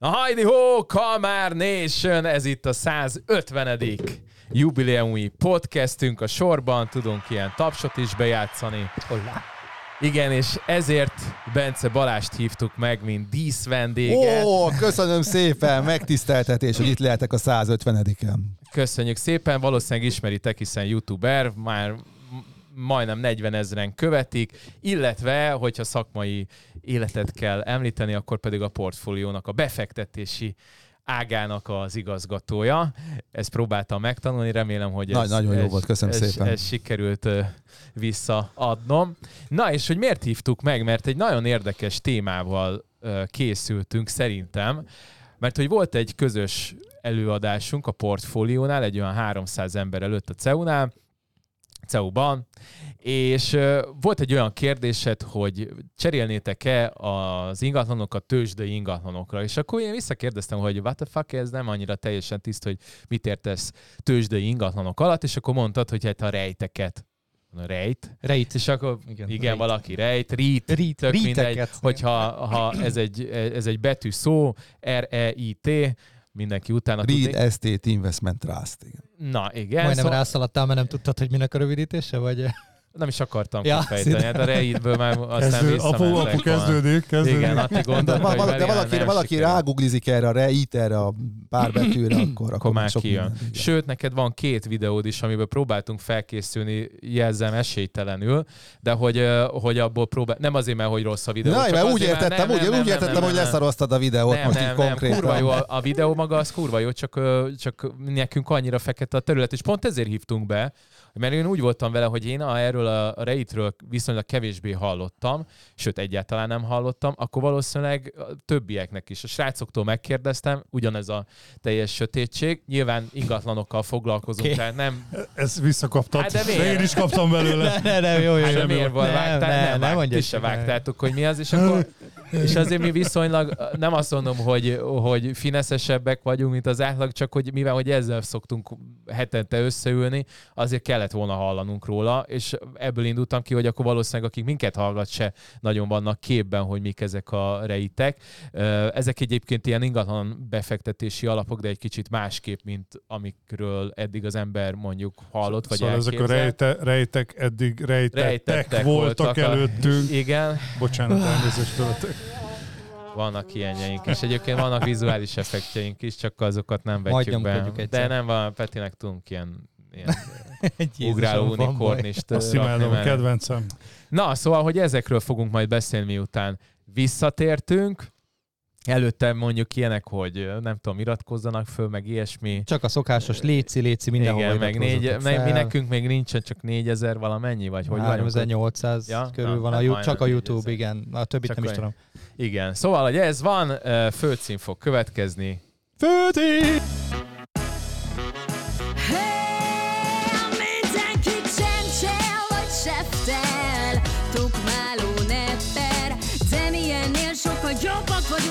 Na hajdi ho, Kalmár Nation, ez itt a 150. jubileumi podcastünk a sorban, tudunk ilyen tapsot is bejátszani. Hollá. Igen, és ezért Bence Balást hívtuk meg, mint díszvendéget. Ó, köszönöm szépen, megtiszteltetés, hogy itt lehetek a 150-en. Köszönjük szépen, valószínűleg ismeritek, hiszen youtuber, már majdnem 40 ezeren követik, illetve, hogyha szakmai életet kell említeni, akkor pedig a portfóliónak a befektetési ágának az igazgatója. Ezt próbáltam megtanulni, remélem, hogy ez, Nagy, nagyon jó ez, volt, köszönöm ez, szépen. ez sikerült visszaadnom. Na és hogy miért hívtuk meg? Mert egy nagyon érdekes témával készültünk szerintem, mert hogy volt egy közös előadásunk a portfóliónál, egy olyan 300 ember előtt a CEU-nál, CEU-ban, és volt egy olyan kérdésed, hogy cserélnétek-e az ingatlanokat tőzsdei ingatlanokra, és akkor én visszakérdeztem, hogy what the fuck, ez nem annyira teljesen tiszt, hogy mit értesz tőzsdei ingatlanok alatt, és akkor mondtad, hogy hát a rejteket rejt, Rejt. és akkor igen, Igen, rejt. valaki rejt, rít, Rít, tök mindegy, hogyha ha ez, egy, ez egy betű szó, R-E-I-T, mindenki utána Reed tudni. Estate Investment Trust. Igen. Na igen, Majdnem szóval rászaladtál, mert nem tudtad, hogy minek a rövidítése, vagy? Nem is akartam Ja, kifejteni, hát a rejtből már aztán Kezdő, apu, apu kezdődik, kezdődik. Igen, Atti De, gondolta, hogy val- de valaki, valaki ráguglizik erre a Reit, erre a pár betűre, akkor, akkor már sok kijön. minden, igen. Sőt, neked van két videód is, amiben próbáltunk felkészülni, jelzem esélytelenül, de hogy, hogy abból próbál... Nem azért, mert hogy rossz a videó. Na, csak mert úgy értettem, nem, úgy, nem, úgy értettem, nem, hogy leszaroztad a videót nem, most nem, így nem, konkrétan. kurva jó, a, a videó maga az kurva jó, csak, csak nekünk annyira fekete a terület, és pont ezért hívtunk be, mert én úgy voltam vele, hogy én erről a, Reitről viszonylag kevésbé hallottam, sőt egyáltalán nem hallottam, akkor valószínűleg a többieknek is. A srácoktól megkérdeztem, ugyanez a teljes sötétség. Nyilván ingatlanokkal foglalkozunk, Oké. tehát nem... Ezt visszakaptad. Hát de de, miért? én is kaptam belőle. Ne, ne, jó, jó, Hát jó. de miért volt? Nem, Vágtál? nem, Nem, nem nem mondja ti se nem. vágtátok, hogy mi az, és akkor és azért mi viszonylag, nem azt mondom, hogy, hogy fineszesebbek vagyunk, mint az átlag, csak hogy mivel hogy ezzel szoktunk hetente összeülni, azért kellett volna hallanunk róla, és ebből indultam ki, hogy akkor valószínűleg akik minket hallgat se nagyon vannak képben, hogy mik ezek a rejtek. Ezek egyébként ilyen ingatlan befektetési alapok, de egy kicsit másképp, mint amikről eddig az ember mondjuk hallott, vagy szóval ezek a rejte, rejtek eddig rejtettek, Rejtettek voltak, voltak a- előttünk. Igen, Bocsánat, elnézést tőletek. Vannak ilyenjeink is. Egyébként vannak vizuális effektjeink is, csak azokat nem Majd vetjük be. nyomkodjuk De nem van, Petinek tudunk ilyen, ilyen Jézusom, ugráló unikornist Azt imádom, kedvencem. Na, szóval, hogy ezekről fogunk majd beszélni, miután visszatértünk. Előtte mondjuk ilyenek, hogy nem tudom, iratkozzanak föl, meg ilyesmi. Csak a szokásos léci, léci mindenhol Igen, meg négy, meg, mi nekünk még nincsen csak 4000 valamennyi, vagy hogy vagyunk? 3800 Ja? körül Na, van, a, hát majdnem csak a YouTube, 4000. igen. A többit Csak nem is tudom. Igen, szóval, hogy ez van, főcím fog következni. Főti!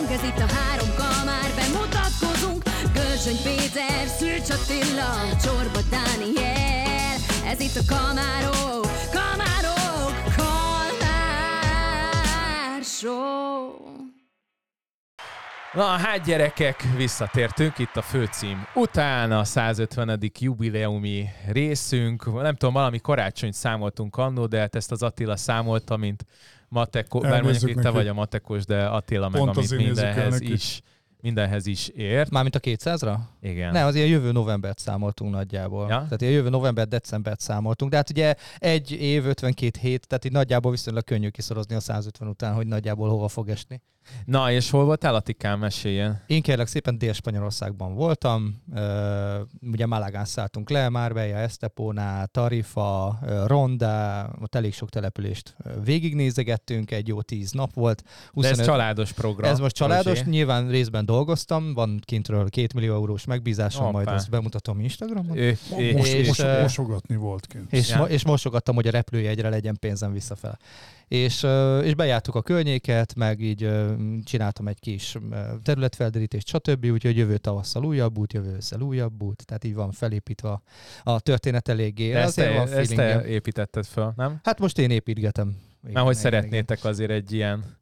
Vagyunk Ez itt a három kamár Bemutatkozunk Gölzsöny Péter, Szűcs Attila Csorba Dániel Ez itt a kamárok Kamárok Kalmár Show Na hát gyerekek, visszatértünk itt a főcím. Utána a 150. jubileumi részünk, nem tudom, valami karácsonyt számoltunk annó, de hát ezt az Attila számolta, mint Mateko, bár mondjuk itt te vagy a Matekos, de Attila meg Pont amit mindenhez is, mindenhez is ért. Mármint a 200-ra? Igen. Nem, az ilyen jövő novembert számoltunk nagyjából. Ja? Tehát ilyen jövő november, decembert számoltunk. De hát ugye egy év, 52 hét, tehát így nagyjából viszonylag könnyű kiszorozni a 150 után, hogy nagyjából hova fog esni. Na, és hol voltál, Attikám, meséljen. Én kérlek szépen Dél-Spanyolországban voltam, ugye Malagán szálltunk le, Marbella, Estepona, Tarifa, Ronda, ott elég sok települést végignézegettünk, egy jó tíz nap volt. De ez családos program. ez most családos, Rozsé. nyilván részben dolgoztam, van kintről két millió eurós megbízásom, Hoppá. majd azt bemutatom Instagramon. Ő, Most, És, most, mosogatni volt kint. És, Ja. és mosogattam, hogy a repülőjegyre legyen pénzem visszafel. És, és bejártuk a környéket, meg így csináltam egy kis területfelderítést, stb. Úgyhogy jövő tavasszal újabb út, jövő ősszel újabb út, tehát így van felépítve a, történet eléggé. de ezt, te, van ezt te építetted föl, nem? Hát most én építgetem. Igen, Mert hogy igen, szeretnétek azért egy ilyen igen.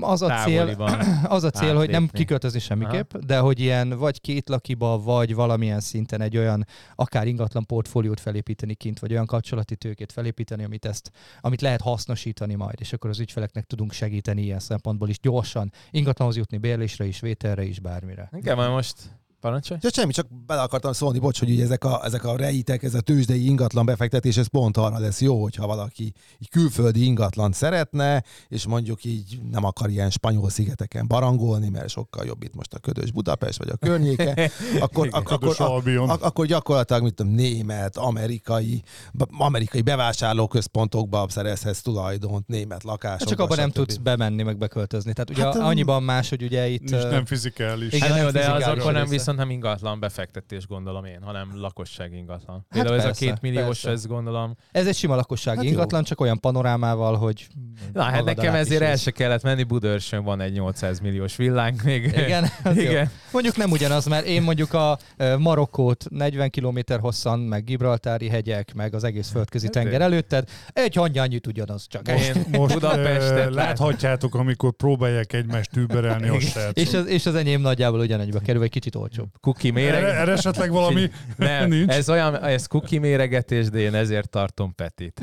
Az a cél, az a cél, hogy nem kiköltözni semmiképp, de hogy ilyen vagy két lakiba, vagy valamilyen szinten egy olyan akár ingatlan portfóliót felépíteni kint, vagy olyan kapcsolati tőkét felépíteni, amit ezt, amit lehet hasznosítani majd, és akkor az ügyfeleknek tudunk segíteni ilyen szempontból is gyorsan. Ingatlanhoz jutni, bérlésre is, vételre is, bármire. Igen, majd most parancsolj. Ja, semmi, csak bele akartam szólni, bocs, hogy így ezek a, ezek a rejtek, ez a tőzsdei ingatlan befektetés, ez pont arra lesz jó, hogyha valaki így külföldi ingatlant szeretne, és mondjuk így nem akar ilyen spanyol szigeteken barangolni, mert sokkal jobb itt most a ködös Budapest, vagy a környéke, akkor, ak- akkor, Albion. ak- akkor gyakorlatilag, mit tudom, német, amerikai, b- amerikai bevásárlóközpontokba szerezhetsz tulajdont, német lakásokba. Csak abban nem tudsz bemenni, meg beköltözni. Tehát ugye Hát, hát, annyiban más, hogy ugye itt... Nincs ö, nem fizikális. Igen, Hát nem de az akkor nem része. Viszont nem ingatlan befektetés, gondolom én, hanem lakosság ingatlan. Hát Például ez a persze, két milliós, persze. ez gondolom. Ez egy sima lakossági Hát hát jó. ingatlan, csak olyan panorámával, hogy... Na, hát nekem ezért el se kellett menni, Budörsön van egy 800 milliós villánk még. Igen, az jó. Igen. Mondjuk nem ugyanaz, mert én mondjuk a Marokkót 40 km hosszan, meg Gibraltári hegyek, meg az egész földközi Hát tenger előtted, egy hangyányit ugyanaz csak. Én Most Budapestet láthatjátok, amikor próbálják egymást überelni a És az, és az enyém nagyjából ugyanegybe kerül, egy kicsit olcsóbb. Kuki méreg. erre esetleg valami Nem, nincs. ez olyan, ez kuki méregetés, de én ezért tartom Petit.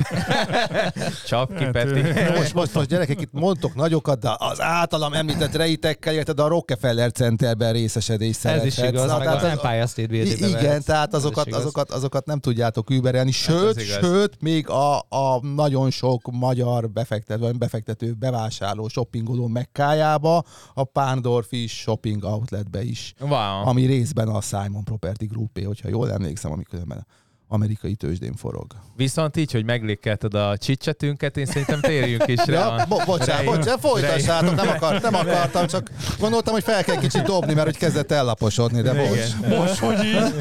Csap ki, Hát, Peti. Most, most, most gyerekek, itt mondtok nagyokat, de az általam említett rejtekkel, érted a Rockefeller Centerben részesedés Ez szerethetsz. is igaz, Na, meg tehát az Empire State Building-be Igen, vehetsz. tehát Ez azokat, azokat, azokat nem tudjátok überelni. Sőt, Hát igaz. sőt, még a, a nagyon sok magyar befektető, vagy befektető, bevásárló, shoppingoló Mekkájába, a Pándorfi Shopping Outletbe is, Wow. ami részben a Simon Property Group, hogyha jól emlékszem, ami különben amerikai tőzsdén forog. Viszont így, hogy meglékelted a csicsetünket, én szerintem térjünk is rá. Ja, bo- bocsánat, bocsánat, folytassátok, nem, akar, nem akartam, csak gondoltam, hogy fel kell kicsit dobni, mert hogy kezdett ellaposodni, de bocs. Igen. most, hogy így,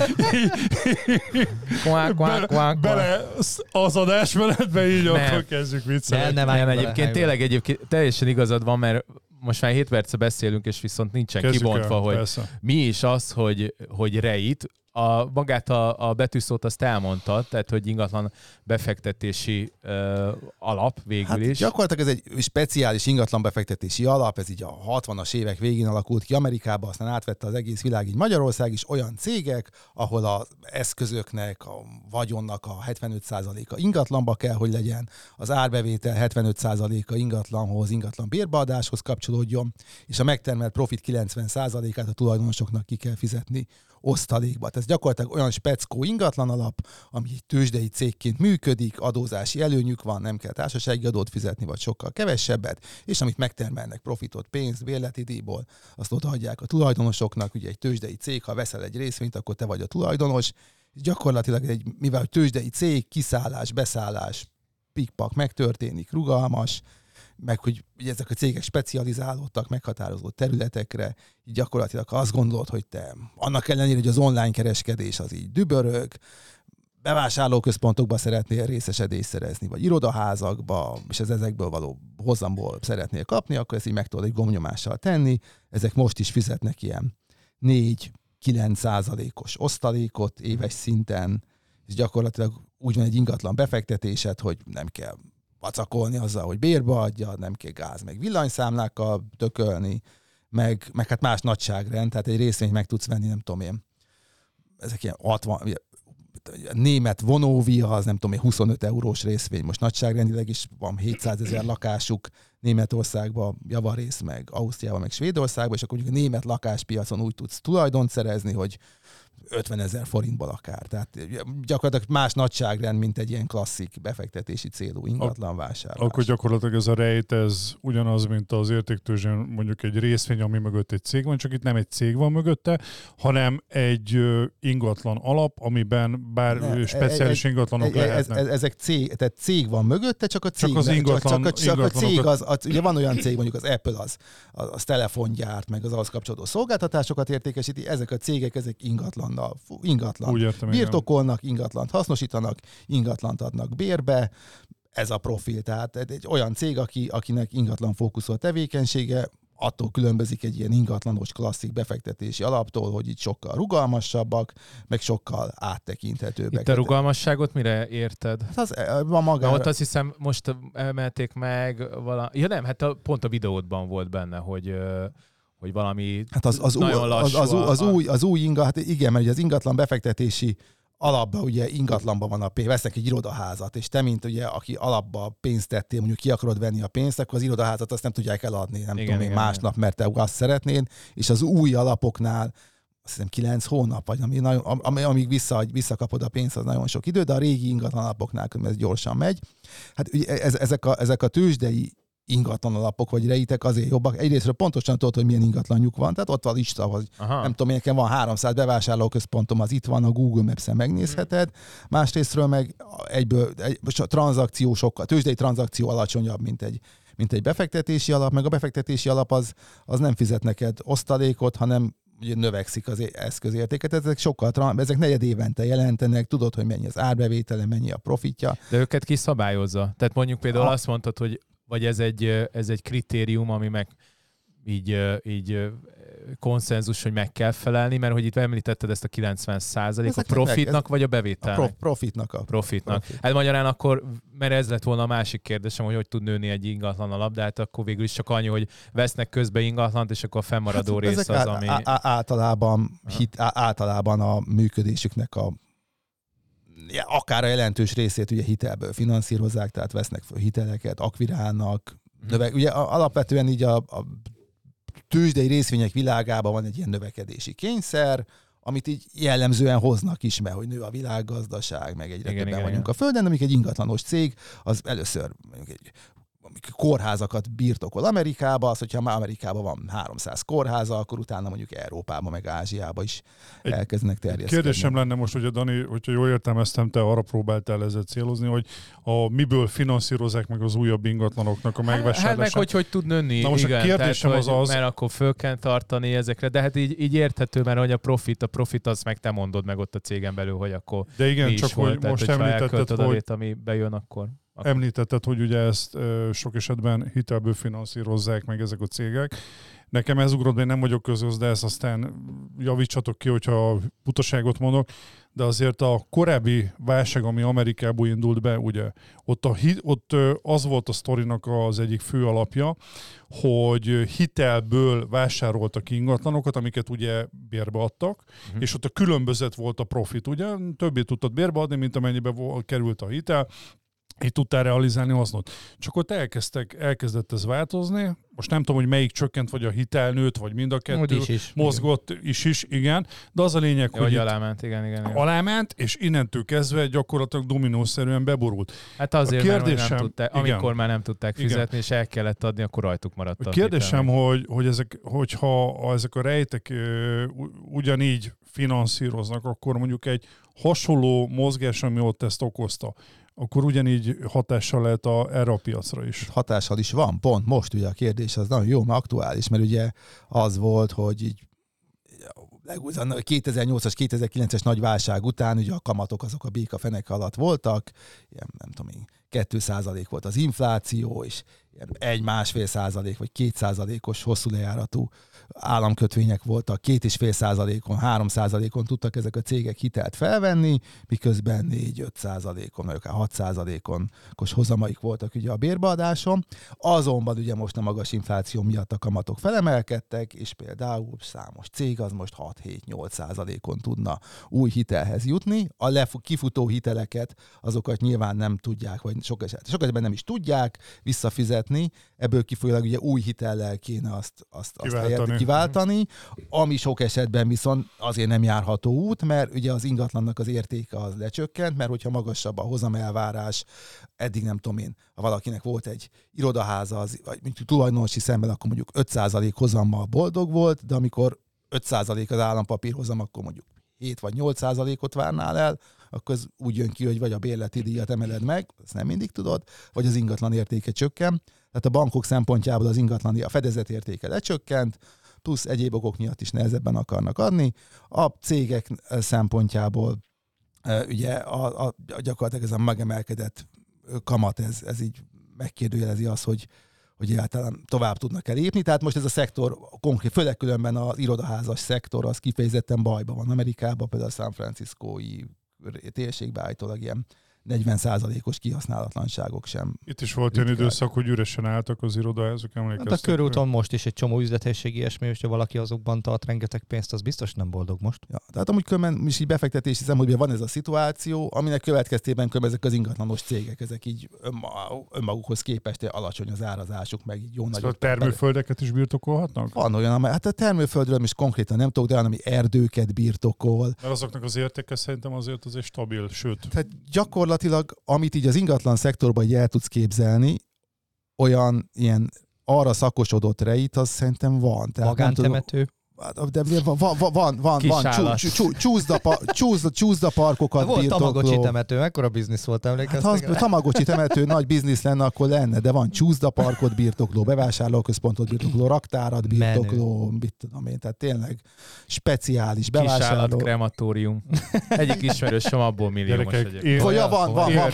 Kvák, kvák, bele, kvák, bele az adásmenetbe így, Nem. akkor kezdjük viccelni. Nem, nem, Nem, egyébként tényleg egyébként teljesen igazad van, mert most már 7 perce beszélünk, és viszont nincsen Kezdjük kibontva, el, hogy persze. mi is az, hogy, hogy rejít. A, magát a, a betűszót azt elmondta, tehát hogy ingatlan befektetési uh, alap végül Hát is. gyakorlatilag ez egy speciális ingatlan befektetési alap, ez így a 60-as évek végén alakult ki Amerikába, aztán átvette az egész világ, így Magyarország is olyan cégek, ahol az eszközöknek, a vagyonnak a 75%-a ingatlanba kell, hogy legyen, az árbevétel 75%-a ingatlanhoz, ingatlan bérbeadáshoz kapcsolódjon, és a megtermelt profit 90%-át a tulajdonosoknak ki kell fizetni osztalékba. Tehát gyakorlatilag olyan speckó ingatlan alap, ami egy tőzsdei cégként működik, adózási előnyük van, nem kell társasági adót fizetni, vagy sokkal kevesebbet, és amit megtermelnek profitot, pénzt, bérleti díjból, azt odaadják a tulajdonosoknak, ugye egy tőzsdei cég, ha veszel egy részvényt, akkor te vagy a tulajdonos, gyakorlatilag egy, mivel tőzsdei cég, kiszállás, beszállás, pikpak megtörténik, rugalmas, meg hogy ugye ezek a cégek specializálódtak meghatározó területekre, így gyakorlatilag azt gondolod, hogy te annak ellenére, hogy az online kereskedés az így dübörög, bevásárlóközpontokba szeretnél részesedést szerezni, vagy irodaházakba, és az ezekből való hozamból szeretnél kapni, akkor ezt így meg tudod egy gomnyomással tenni. Ezek most is fizetnek ilyen 4-9 százalékos osztalékot éves szinten, és gyakorlatilag úgy van egy ingatlan befektetésed, hogy nem kell vacakolni azzal, hogy bérbe adja, nem kell gáz, meg villanyszámlákkal tökölni, meg, meg hát más nagyságrend, tehát egy részvényt meg tudsz venni, nem tudom én, ezek ilyen 60, ugye, a német vonóvia, az nem tudom én, 25 eurós részvény, most nagyságrendileg is van 700 ezer lakásuk Németországban, javarész, meg Ausztriában, meg Svédországban, és akkor mondjuk a német lakáspiacon úgy tudsz tulajdont szerezni, hogy 50 ezer forintból akár. Tehát gyakorlatilag más nagyságrend, mint egy ilyen klasszik befektetési célú ingatlan vásárlás. Akkor gyakorlatilag ez a rejt, ez ugyanaz, mint az értéktőzsén mondjuk egy részvény, ami mögött egy cég van, csak itt nem egy cég van mögötte, hanem egy ingatlan alap, amiben bár Ne, ö, speciális egy- ingatlanok Ez, ez, lehetnek. ez, ezek cég, tehát cég van mögötte, csak a cég, az ingatlan- csak, csak, csak a cég az, az, ugye van olyan cég, mondjuk az Apple az, az, az telefongyárt, meg az ahhoz kapcsolódó szolgáltatásokat értékesíti, ezek a cégek, ezek ingatlannal, ingatlan Úgy értem, igen. birtokolnak, ingatlant hasznosítanak, ingatlant adnak bérbe, ez a profil. Tehát egy olyan cég, aki, akinek ingatlan fókuszú a tevékenysége, attól különbözik egy ilyen ingatlanos klasszik befektetési alaptól, hogy itt sokkal rugalmasabbak, meg sokkal áttekinthetőbbek. Itt a rugalmasságot mire érted? Hát az, eh, a maga... Na, ott azt hiszem, most emelték meg vala... Ja nem, hát a, pont a videódban volt benne, hogy hogy valami Hát az, az, új, nagyon az, lassú. az, az, a- új, az új inga, hát igen, mert ugye az ingatlan befektetési alapban ugye ingatlanban van a pénz, vesznek egy irodaházat, és te, mint ugye, aki alapba pénzt tettél, mondjuk ki akarod venni a pénzt, akkor az irodaházat azt nem tudják eladni, nem Igen, tudom én, igen, másnap, mert te azt szeretnéd, és az új alapoknál azt hiszem kilenc hónap, vagy ami nagyon, ami, amíg vissza, visszakapod a pénzt, az nagyon sok idő, de a régi ingatlan alapoknál ez gyorsan megy. Hát ugye ez, ezek, a, ezek a tőzsdei ingatlan alapok vagy rejtek azért jobbak. Egyrésztről pontosan tudod, hogy milyen ingatlanjuk van, tehát ott van lista, hogy Aha. nem tudom, nekem van 300 bevásárlóközpontom, az itt van, a Google Maps-en megnézheted. Másrésztről meg egyből, egy, a tranzakció sokkal, tőzsdei tranzakció alacsonyabb, mint egy, mint egy befektetési alap, meg a befektetési alap az, az nem fizet neked osztalékot, hanem ugye növekszik az eszközértéke. Tehát ezek sokkal, ezek negyed évente jelentenek, tudod, hogy mennyi az árbevétele, mennyi a profitja. De őket ki szabályozza? Tehát mondjuk például A- azt mondtad, hogy vagy ez egy, ez egy kritérium, ami meg így, így konszenzus, hogy meg kell felelni, mert hogy itt említetted ezt a 90 százalék, a meg- profitnak vagy a A bevételnek? prof, profitnak a profitnak. Profit. Hát magyarán akkor, mert ez lett volna a másik kérdésem, hogy hogy tud nőni egy ingatlan alap, de hát akkor végül is csak annyi, hogy vesznek közbe ingatlant, és akkor a fennmaradó Hát rész az, ami... á- általában, hit, általában a működésüknek a akár a jelentős részét ugye hitelből finanszírozzák, tehát vesznek föl hiteleket, akvirálnak, Mhm. növe, ugye alapvetően így a, a tőzsdei részvények világában van egy ilyen növekedési kényszer, amit így jellemzően hoznak is, mert hogy nő a világgazdaság, meg egyre Igen, igen, többen igen, vagyunk a Földön, amik egy ingatlanos cég, az először mondjuk egy kórházakat birtokol Amerikába, az, hogyha már Amerikában van 300 kórháza, akkor utána mondjuk Európába, meg Ázsiába is Egy elkezdenek terjeszkedni. Kérdésem lenne most, hogy a Dani, hogyha jól értelmeztem, te arra próbáltál ezzel célozni, hogy a miből finanszírozzák meg az újabb ingatlanoknak a Hát megvásárlását. meg hogy hogy tud nőni, Na most a igen, kérdésem tehát, az az- mert akkor föl kell tartani ezekre, de hát így, így érthető, mert hogy a profit, a profit azt meg te mondod meg ott a cégen belül, hogy akkor De igen, mi csak is volt, hogy tehát, most hogyha említetted, a hogy lét, ami bejön, akkor... akkor Említetted, hogy ugye ezt sok esetben hitelből finanszírozzák meg ezek a cégek. Nekem ez ugrott, én nem vagyok közöz, de ezt aztán javítsatok ki, hogyha butaságot mondok. De azért a korábbi válság, ami Amerikából indult be, ugye, ott, a, ott az volt a sztorinak az egyik fő alapja, hogy hitelből vásároltak ingatlanokat, amiket ugye bérbe adtak, Mhm. és ott a különbözet volt a profit, ugye? Többé tudtad bérbe adni, mint amennyibe került a hitel, így tudtál realizálni hasznot. Csak ott elkezdtek, elkezdett ez változni, most nem tudom, hogy melyik csökkent, vagy a hitel nőtt, vagy mind a kettő is is. mozgott is is, igen, de az a lényeg, Jó, hogy aláment, igen, igen. igen. aláment, és innentől kezdve gyakorlatilag dominószerűen beborult. Hát azért, A mert hogy kérdésem- nem tudták, igen. amikor már nem tudták Igen. fizetni, és el kellett adni, akkor rajtuk maradt A kérdésem, hitel. hogy, hogy ezek, hogyha ha ezek a rejtek ugyanígy finanszíroznak, akkor mondjuk egy hasonló mozgás, ami ott ezt okozta, akkor ugyanígy hatással lehet a, erre a piacra is. hatással is van. Pont most ugye a kérdés az nagyon jó, mert aktuális, mert ugye az volt, hogy így legúzan a 2008-as, 2009-es nagy válság után ugye a kamatok azok a béka fenek alatt voltak, ilyen nem tudom én, 2 volt az infláció, és ilyen egy másfél százalék, vagy két százalékos hosszú lejáratú államkötvények voltak, két és fél százalékon, három százalékon tudtak ezek a cégek hitelt felvenni, miközben 4-5 százalékon, vagy akár 6 százalékon hozamaik voltak ugye a bérbeadáson. Azonban ugye most a magas infláció miatt a kamatok felemelkedtek, és például számos cég az most 6-7-8 százalékon tudna új hitelhez jutni. A lef- kifutó hiteleket azokat nyilván nem tudják, vagy sok, eset, sok esetben nem is tudják visszafizetni, ebből kifolyólag ugye új hitellel kéne azt, azt, azt Kiváltani. helyett kiváltani, ami sok esetben viszont azért nem járható út, mert ugye az ingatlannak az értéke az lecsökkent, mert hogyha magasabb a hozamelvárás, eddig nem tudom én, ha valakinek volt egy irodaháza, az, vagy mondjuk tulajdonosi szemben, akkor mondjuk 5% hozammal boldog volt, de amikor 5% az állampapír hozam, akkor mondjuk 7 vagy 8 százalékot várnál el, akkor ez úgy jön ki, hogy vagy a bérleti díjat emeled meg, ezt nem mindig tudod, vagy az ingatlan értéke csökken. Tehát a bankok szempontjából az ingatlan, a fedezet értéke lecsökkent, plusz egyéb okok miatt is nehezebben akarnak adni. A cégek szempontjából e, ugye a, a, a gyakorlatilag ez a megemelkedett kamat, ez, ez így megkérdőjelezi azt, hogy, hogy egyáltalán tovább tudnak-e lépni. Tehát most ez a szektor, konkrét, főleg különben az irodaházas szektor, az kifejezetten bajban van Amerikában, például a San Franciscói térségbe állítólag ilyen 40%-os kihasználatlanságok sem. Itt is volt ritkák. időszak, hogy üresen álltak az irodaházak, Hát emlékeztek? a körúton most is egy csomó üzlethelyiség ilyesmi, hogyha valaki azokban tart rengeteg pénzt, az biztos nem boldog most. Ja, tehát amúgy különben is így befektetési szempontból van ez a szituáció, aminek következtében különben ezek az ingatlanos cégek, ezek így önma- önmagukhoz képest alacsony az árazásuk, meg így jó Szóval nagy. termőföldeket is birtokolhatnak? Van olyan, amely, hát a termőföldről is konkrétan nem tudok, de olyan, ami erdőket birtokol. Mert azoknak az értéke szerintem azért azért stabil, sőt. Tehát gyakorlatilag, amit így az ingatlan szektorban így el tudsz képzelni, olyan ilyen arra szakosodott rejt, az szerintem van. Tehát tudom- Magántemető. Hát, De van, van, van, van, van, Kis van állat. csú, csú, csúszda, pa, csúszda, csúszda parkokat Volt Tamagocsi birtokló. temető, mekkora biznisz volt, Hát emlékeztek? ha az rá? Tamagocsi temető nagy biznisz lenne, akkor lenne, de van csúszda parkot birtokló, bevásárlóközpontot birtokló, raktárat birtokló, mit tudom én, tehát tényleg speciális bevásárló. krematórium. Egyik ismerősöm abból milliómos Gyerekek, egyébként. én- Olyan van, van, van, van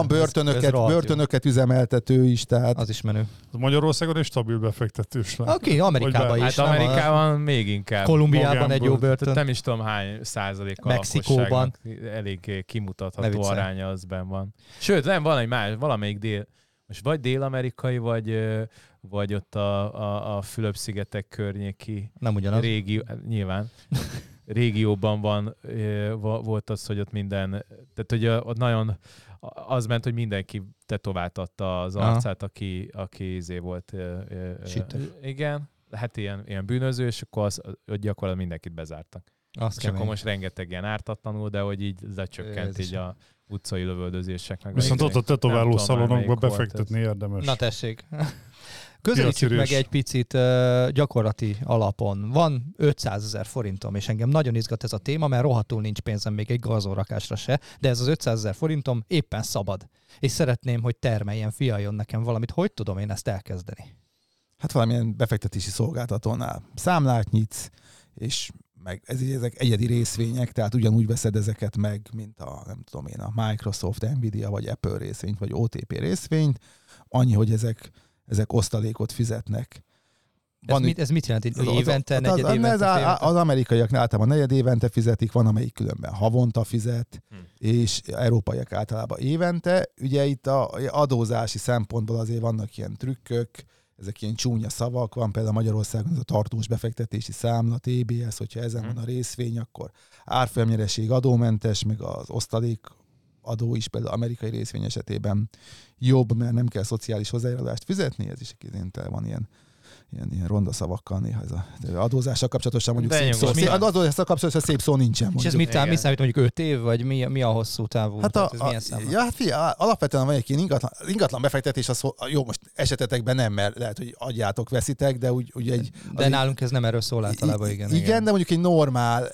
ez börtönöket, börtönöket üzemeltető is, tehát Az is menő. Magyarországon egy stabil befektetős. Oké, Amerikában is. Hát? Amerikában még inkább. Kolumbiában egy jó börtön. Nem is tudom hány százalék a Mexikóban. elég kimutatható aránya az benn van. Sőt, nem, van egy más, valamelyik dél, most vagy dél-amerikai, vagy, vagy ott a, a, a Fülöp-szigetek környéki Nem ugyanaz. régió, nyilván, régióban van, volt az, hogy ott minden, tehát hogy ott nagyon az ment, hogy mindenki tetováltatta az Aha. arcát, aki, aki izé volt. Sütő. Igen, hát ilyen, ilyen bűnöző, és akkor az, ott gyakorlatilag mindenkit bezártak. Az És akkor kemény. most rengeteg ilyen ártatlanul, de hogy így lecsökkent Ez így a utcai lövöldözéseknek. Viszont ott a tetováló szalonokba befektetni érdemes. Na tessék. Közelítsük meg egy picit uh, gyakorlati alapon. Van 500 ezer forintom, és engem nagyon izgat ez a téma, mert rohadtul nincs pénzem még egy gazórakásra se, de ez az 500 ezer forintom éppen szabad. És szeretném, hogy termeljen, fialjon nekem valamit. Hogy tudom én ezt elkezdeni? Hát valamilyen befektetési szolgáltatónál számlát nyitsz, és meg ez, ezek egyedi részvények, tehát ugyanúgy veszed ezeket meg, mint a, nem tudom én, a Microsoft, Nvidia, vagy Apple részvényt, vagy OTP részvényt, annyi, hogy ezek, ezek osztalékot fizetnek. Ez, mit, ez mit jelent? Így az- az- évente, az, negyed az, évente? az, évente? az amerikaiak általában negyed évente fizetik, van amelyik különben havonta fizet, Hm. és európaiak általában évente. Ugye itt a adózási szempontból azért vannak ilyen trükkök, ezek ilyen csúnya szavak, van például Magyarországon ez a tartós befektetési számla, TBS, hogyha ezen van a részvény, akkor árfolyamnyereség adómentes, meg az osztalék adó is például amerikai részvény esetében jobb, mert nem kell szociális hozzájárulást fizetni, ez is egyébként van ilyen ilyen, ilyen ronda szavakkal néha ez a adózással kapcsolatosan mondjuk De szép szó. nyugodtan. Szép, adózással kapcsolatosan szép szó nincsen És mondjuk. ez mit, Igen. mit számít mondjuk 5 év, vagy mi, mi a hosszú távú? Hát, a, ez a, ja, hát figyelj, alapvetően van egy ilyen ingatlan, ingatlan befektetés, az, jó, most esetetekben nem, mert lehet, hogy adjátok, veszitek, de úgy, úgy egy... De az nálunk ez nem erről szól általában, igen. igen, igen, de mondjuk egy normál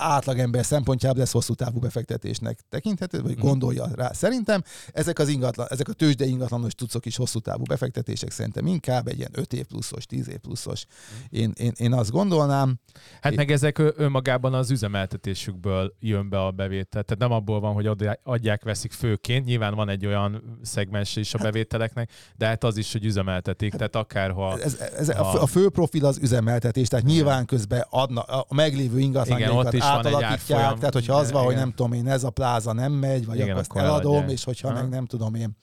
átlagember szempontjából ez hosszú távú befektetésnek tekinthető, vagy Mhm. gondolja rá. Szerintem ezek az ingatlan, ezek a tőzsde ingatlanos tucok is hosszú távú befektetések szerintem inkább egy ilyen 5 év pluszos, 10 év pluszos. Én, én, én azt gondolnám, Hát meg ezek önmagában az üzemeltetésükből jön be a bevétel. Tehát nem abból van, hogy adják- veszik főként. Nyilván van egy olyan szegmens is a bevételeknek, de hát az is, hogy üzemeltetik. Tehát akárha... ez, ez, a, a fő profil az üzemeltetés, tehát nyilván közben adna, a meglévő Igen, ingatlanjaikat ott is átalakítják, tehát hogyha az van, hogy nem tudom én, ez a pláza nem megy, vagy Igen, akkor akkor eladom, eladják. és hogyha Aha. meg nem tudom én,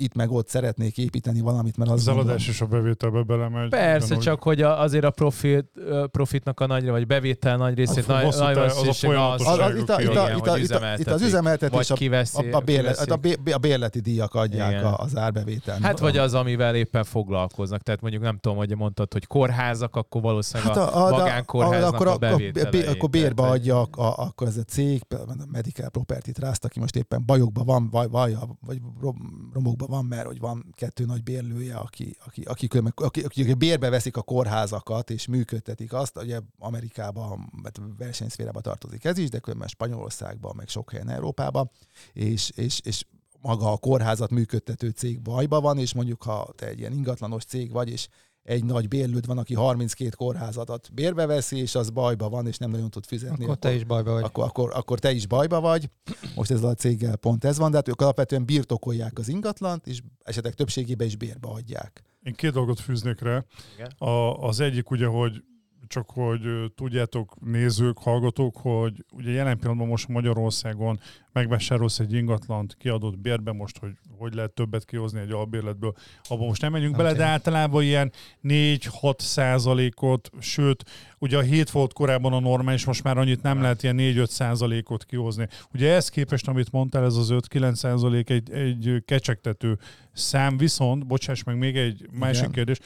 itt meg ott szeretnék építeni valamit, mert az Az eladás és a bevételbe belemegy. Persze, ugyanúgy. csak hogy a, azért a profit, profitnak a nagy, vagy bevétel nagy részét, A nagy, nagy táv- az a az, az, itt, a, itt, a, igen, itt, a, itt, a, itt az üzemeltetés, vagy a, kiveszi. a, a, bérlet, a, bé- a bérleti díjak adják Igen. az árbevétel. Hát vagy az, amivel éppen foglalkoznak. Tehát mondjuk nem tudom, hogy mondtad, hogy kórházak, akkor valószínűleg Hát a, a, a, magánkórháznak akkor, a, akkor, bevételei. akkor bérbe adja, a, akkor ez a cég, például a Medical Property Trust, aki most éppen bajokban van, vagy, vagy, vagy rom- romokban van, mert hogy van kettő nagy bérlője, aki, aki, aki, különben- aki, aki, aki bérbe veszik a kórházakat, és működtetik azt, ugye Amerikában, mert versenyszférába tartozik ez is, de különben Spanyolországban, meg sok helyen Európában, és, és, és maga a kórházat működtető cég bajba van, és mondjuk ha te egy ilyen ingatlanos cég vagy, és egy nagy bérlőd van, aki 32 kórházadat bérbe veszi, és az bajba van, és nem nagyon tud fizetni. Akkor te is bajba vagy. Akkor, akkor, akkor te is bajba vagy. Most ez a céggel pont ez van, de hát ők alapvetően birtokolják az ingatlant, és esetek többségében is bérbe adják. Én két dolgot fűznék rá. Igen. A, az egyik ugye, hogy csak hogy tudjátok, nézők, hallgatók, hogy ugye jelen pillanatban most Magyarországon megvásárolsz egy ingatlant, kiadott bérbe most, hogy hogy lehet többet kihozni egy albérletből, abban most nem megyünk Oké. bele, de általában ilyen 4-6 százalékot, sőt, ugye a 7 volt korábban a normális, most már annyit nem lehet ilyen 4-5 százalékot kihozni. Ugye ehhez képest, amit mondtál, ez az 5-9 százalék egy, egy kecsegtető szám, viszont, bocsáss meg, még egy másik Igen. kérdés,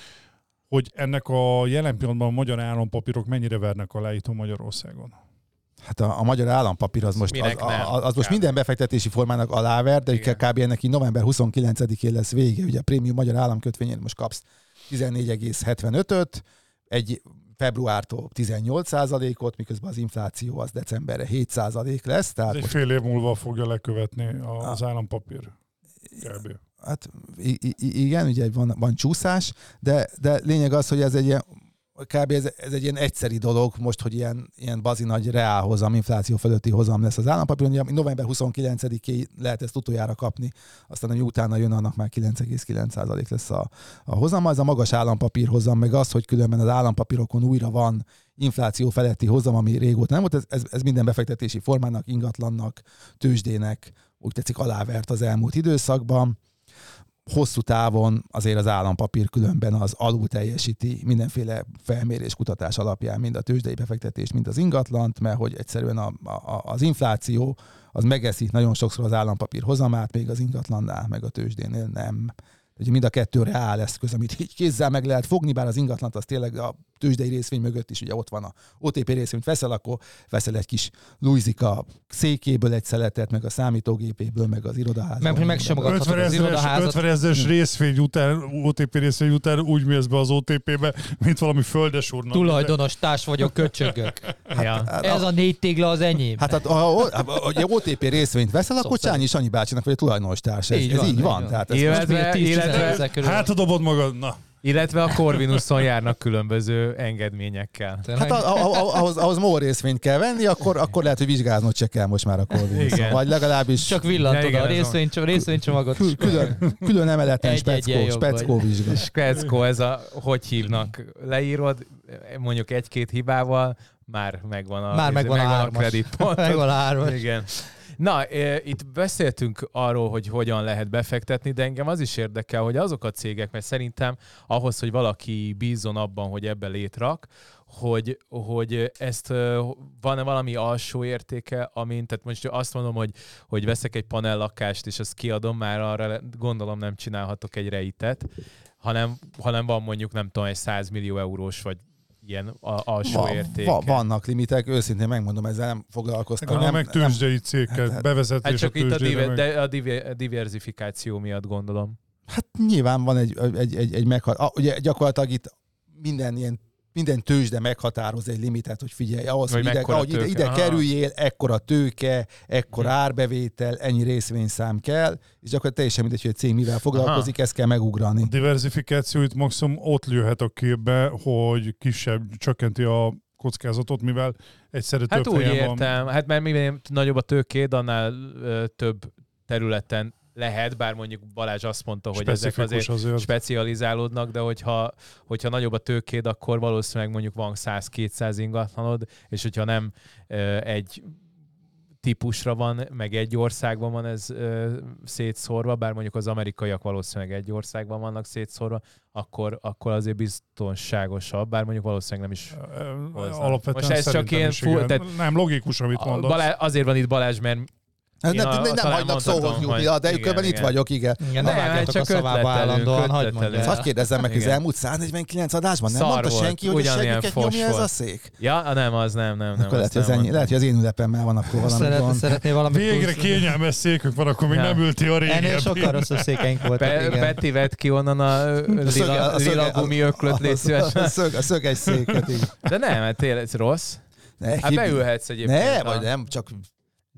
hogy ennek a jelen pillanatban a magyar állampapírok mennyire vernek alá itt Magyarországon? Hát a, a magyar állampapír az most, az, az, az most minden befektetési formának aláver, de Igen. kb. ennek így november 29-én lesz vége. Ugye a prémium magyar államkötvényén most kapsz 14,75-öt, egy februártól 18%-ot, miközben az infláció az decemberre 7% lesz. Tehát Ez egy most, fél év múlva fogja lekövetni az állampapír. Kb. Hát igen, ugye van, van csúszás, de, de lényeg az, hogy ez egy ilyen kb. Ez, ez egy ilyen egyszeri dolog most, hogy ilyen, ilyen bazi nagy reálhozam, infláció fölötti hozam lesz az állampapíron. Ugye november 29-ig lehet ezt utoljára kapni, aztán ami utána jön, annak már 9,9% lesz a, a hozama. Ez a magas állampapír hozam, meg az, hogy különben az állampapírokon újra van infláció feletti hozam, ami régóta nem volt, ez, ez, ez minden befektetési formának, ingatlannak, tőzsdének úgy tetszik alávert az elmúlt időszakban hosszú távon azért az állampapír különben az alul teljesíti mindenféle felmérés, kutatás alapján mind a tőzsdei befektetést, mind az ingatlant, mert hogy egyszerűen a, a, az infláció az megeszi nagyon sokszor az állampapír hozamát, még az ingatlannál, meg a tőzsdénél nem. Ugye mind a kettő reál eszköz, amit így kézzel meg lehet fogni, bár az ingatlant az tényleg a tőzsdei részvény mögött is ugye ott van a OTP részvényt veszel, akkor veszel egy kis Luizika székéből egy szeletet, meg a számítógépéből, meg az irodaházból. Meg, hogy megsimogathatod 50 az irodaházat. 50 ezeres részvény után, OTP részvény után úgy mész be az OTP-be, mint valami földes úrnak. Tulajdonos társ vagyok, köcsögök. Ja. Hát, Ez a négy tégla az enyém. Hát hát, ha OTP részvényt veszel, akkor Csányi Sanyi bácsinak vagy a tulajdonos társ. Ez Így van. Tehát ez Illetve- most, Most még 10 illetve- ezer körül. Hát ha dobod magad, na. Illetve a Corvinuson járnak különböző engedményekkel. hát a- a- a- ahhoz, ahhoz MOL részvényt kell venni, akkor, akkor lehet, hogy vizsgáznod se kell most már a Corvinuson. Vagy legalábbis Csak villantod igen, a ez van. részvény, részvénycsomagot. kül- külön, külön emeleten Egy speckó, jobb speckó vizsga. Skrecko, ez a, hogy hívnak, leírod, mondjuk egy-két hibával, már megvan a, Már megvan a megvan a hármas. kreditpont. Megvan a hármas. Igen. Na, e, itt beszéltünk arról, hogy hogyan lehet befektetni, de engem az is érdekel, hogy azok a cégek, mert szerintem ahhoz, hogy valaki bízzon abban, hogy ebbe létrak, hogy, hogy ezt ö, van-e valami alsó értéke, amin, tehát most azt mondom, hogy, hogy veszek egy panellakást, és azt kiadom, már arra gondolom nem csinálhatok egy rejtet, hanem, hanem van mondjuk, nem tudom, egy 100 millió eurós, vagy ilyen a- alsó Va, értéke. va, vannak limitek, őszintén megmondom, ezzel nem foglalkoztam. Gondolom Nem, meg tőzsdei cégket, hát- bevezetés Hát csak a itt a, diver, meg- de a diver, a diversifikáció miatt gondolom. Hát nyilván van egy, egy, egy, egy meghat... ah, Ugye gyakorlatilag itt minden ilyen minden tőzsde meghatároz egy limitet, hogy figyelj, ahhoz, Hogy ide, ahogy ide, ide Aha. kerüljél, ekkora tőke, ekkora Mhm. árbevétel, ennyi részvényszám kell, és gyakorlatilag teljesen mindegy, hogy a cég mivel foglalkozik, ezt kell megugrani. A diversifikáció itt maximum ott lőhet a képbe, hogy kisebb csökkenti a kockázatot, mivel egyszerre Hát több úgy helyen van. értem, hát mert minél nagyobb a tőkéd, annál ö, több területen lehet, bár mondjuk Balázs azt mondta, hogy ezek azért azért. specializálódnak, de hogyha, hogyha nagyobb a tőkéd, akkor valószínűleg mondjuk van 100-200 ingatlanod, és hogyha nem egy típusra van, meg egy országban van ez ö, szétszórva, bár mondjuk az amerikaiak valószínűleg egy országban vannak szétszórva, akkor, akkor azért biztonságosabb, bár mondjuk valószínűleg nem is hozzá. Alapvetően Most ez csak ilyen igen. tehát- Nem logikus, amit mondasz. Balázs, azért van itt Balázs, mert Én nem, a- nem, nem hagynak szóhoz jutni, de igen, különben itt igen. vagyok, igen. Igen, Nem, nem hát vágjatok a csak szavába állandóan, hagyd ötletelünk. mondja. Ezt hadd kérdezzem meg, hogy az Igen. elmúlt 149 adásban nem Szar mondta volt, senki, hogy a fos nyomja ez a szék? Ja, nem, az nem, nem, nem. Akkor lehet, azt hogy az, nem ennyi, lehet, hogy az én ünnepemmel van akkor valami Szeret, gond. szeretné valamit Végre kényelmes székünk van, akkor még nem ülti a régebbi. Ennél sokkal rosszabb székeink voltak, igen. Peti vett ki onnan a lila, gumi öklöt, légy szívesen. a, szög, a szöges széket. De nem, hát tényleg ez rossz. Ne, Hát beülhetsz egyébként. Ne, vagy nem, csak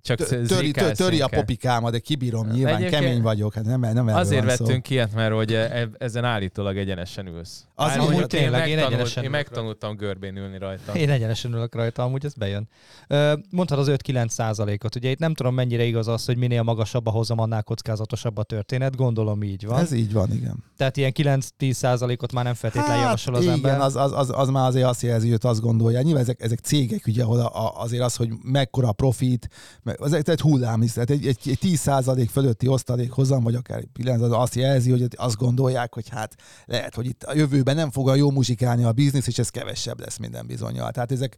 Csak tö- töri, töri a inkább. popikámat, de kibírom, nyilván Egyébként- kemény vagyok, hát nem, nem Azért szó. vettünk ilyet, mert hogy e- ezen állítólag egyenesen ülsz. Az Hát, amúgy tényleg, én megtanult- Én megtanultam görbén ülni rajta. Én egyenesen ülök rajta, amúgy ez bejön. Mondtad az 5-9 százalékot. Ugye itt nem tudom, mennyire igaz az, hogy minél magasabb a hozam, annál kockázatosabb a történet. Gondolom így van. Ez így van, igen. Tehát ilyen 9-10 százalékot már nem feltétlenül javasol az igen, ember. az, az, az, az, már azért azt jelzi, hogy azt gondolja. Nyilván ezek, ezek cégek, ugye, ahol a, a, azért az, hogy mekkora a profit, az egy, hullám, tehát egy, egy, egy 10% fölötti osztalék hozam, vagy akár egy pillanat, az azt jelzi, hogy azt gondolják, hogy hát lehet, hogy itt a jövőben nem fog a jó muzsikálni a biznisz, és ez kevesebb lesz minden bizonyal. Tehát ezek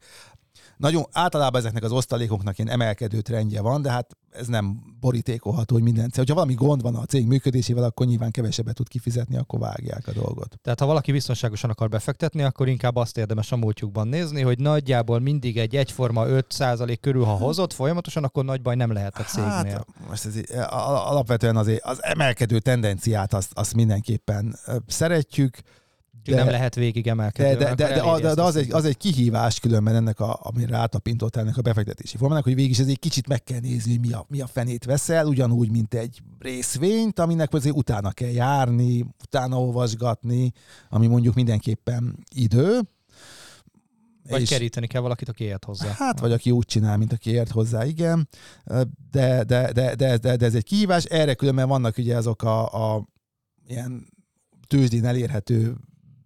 nagyon általában ezeknek az osztalékoknak ilyen emelkedő trendje van, de hát ez nem borítékolható, hogy minden cég. Hogyha valami gond van a cég működésével, akkor nyilván kevesebbet tud kifizetni, akkor vágják a dolgot. Tehát ha valaki biztonságosan akar befektetni, akkor inkább azt érdemes a múltjukban nézni, hogy nagyjából mindig egy egyforma 5% körül, ha hozott folyamatosan, akkor nagy baj nem lehet a cégnél. Hát, most ez, alapvetően azért az emelkedő tendenciát azt, azt mindenképpen ö, szeretjük, de, nem lehet végig emelkedni. de, de, de, de, de, de az, egy, az egy kihívás különben ennek, a, amire rátapintott ennek a befektetési formának, hogy végig ez egy kicsit meg kell nézni, hogy mi a, mi a fenét veszel, ugyanúgy, mint egy részvényt, aminek azért utána kell járni, utána olvasgatni, ami mondjuk mindenképpen idő. Vagy És- keríteni kell valakit, aki ért hozzá. Hát, vagy aki úgy csinál, mint aki ért hozzá, igen. De, de, de, de, de, de ez egy kihívás. Erre különben vannak ugye azok a, a ilyen tőzsdén elérhető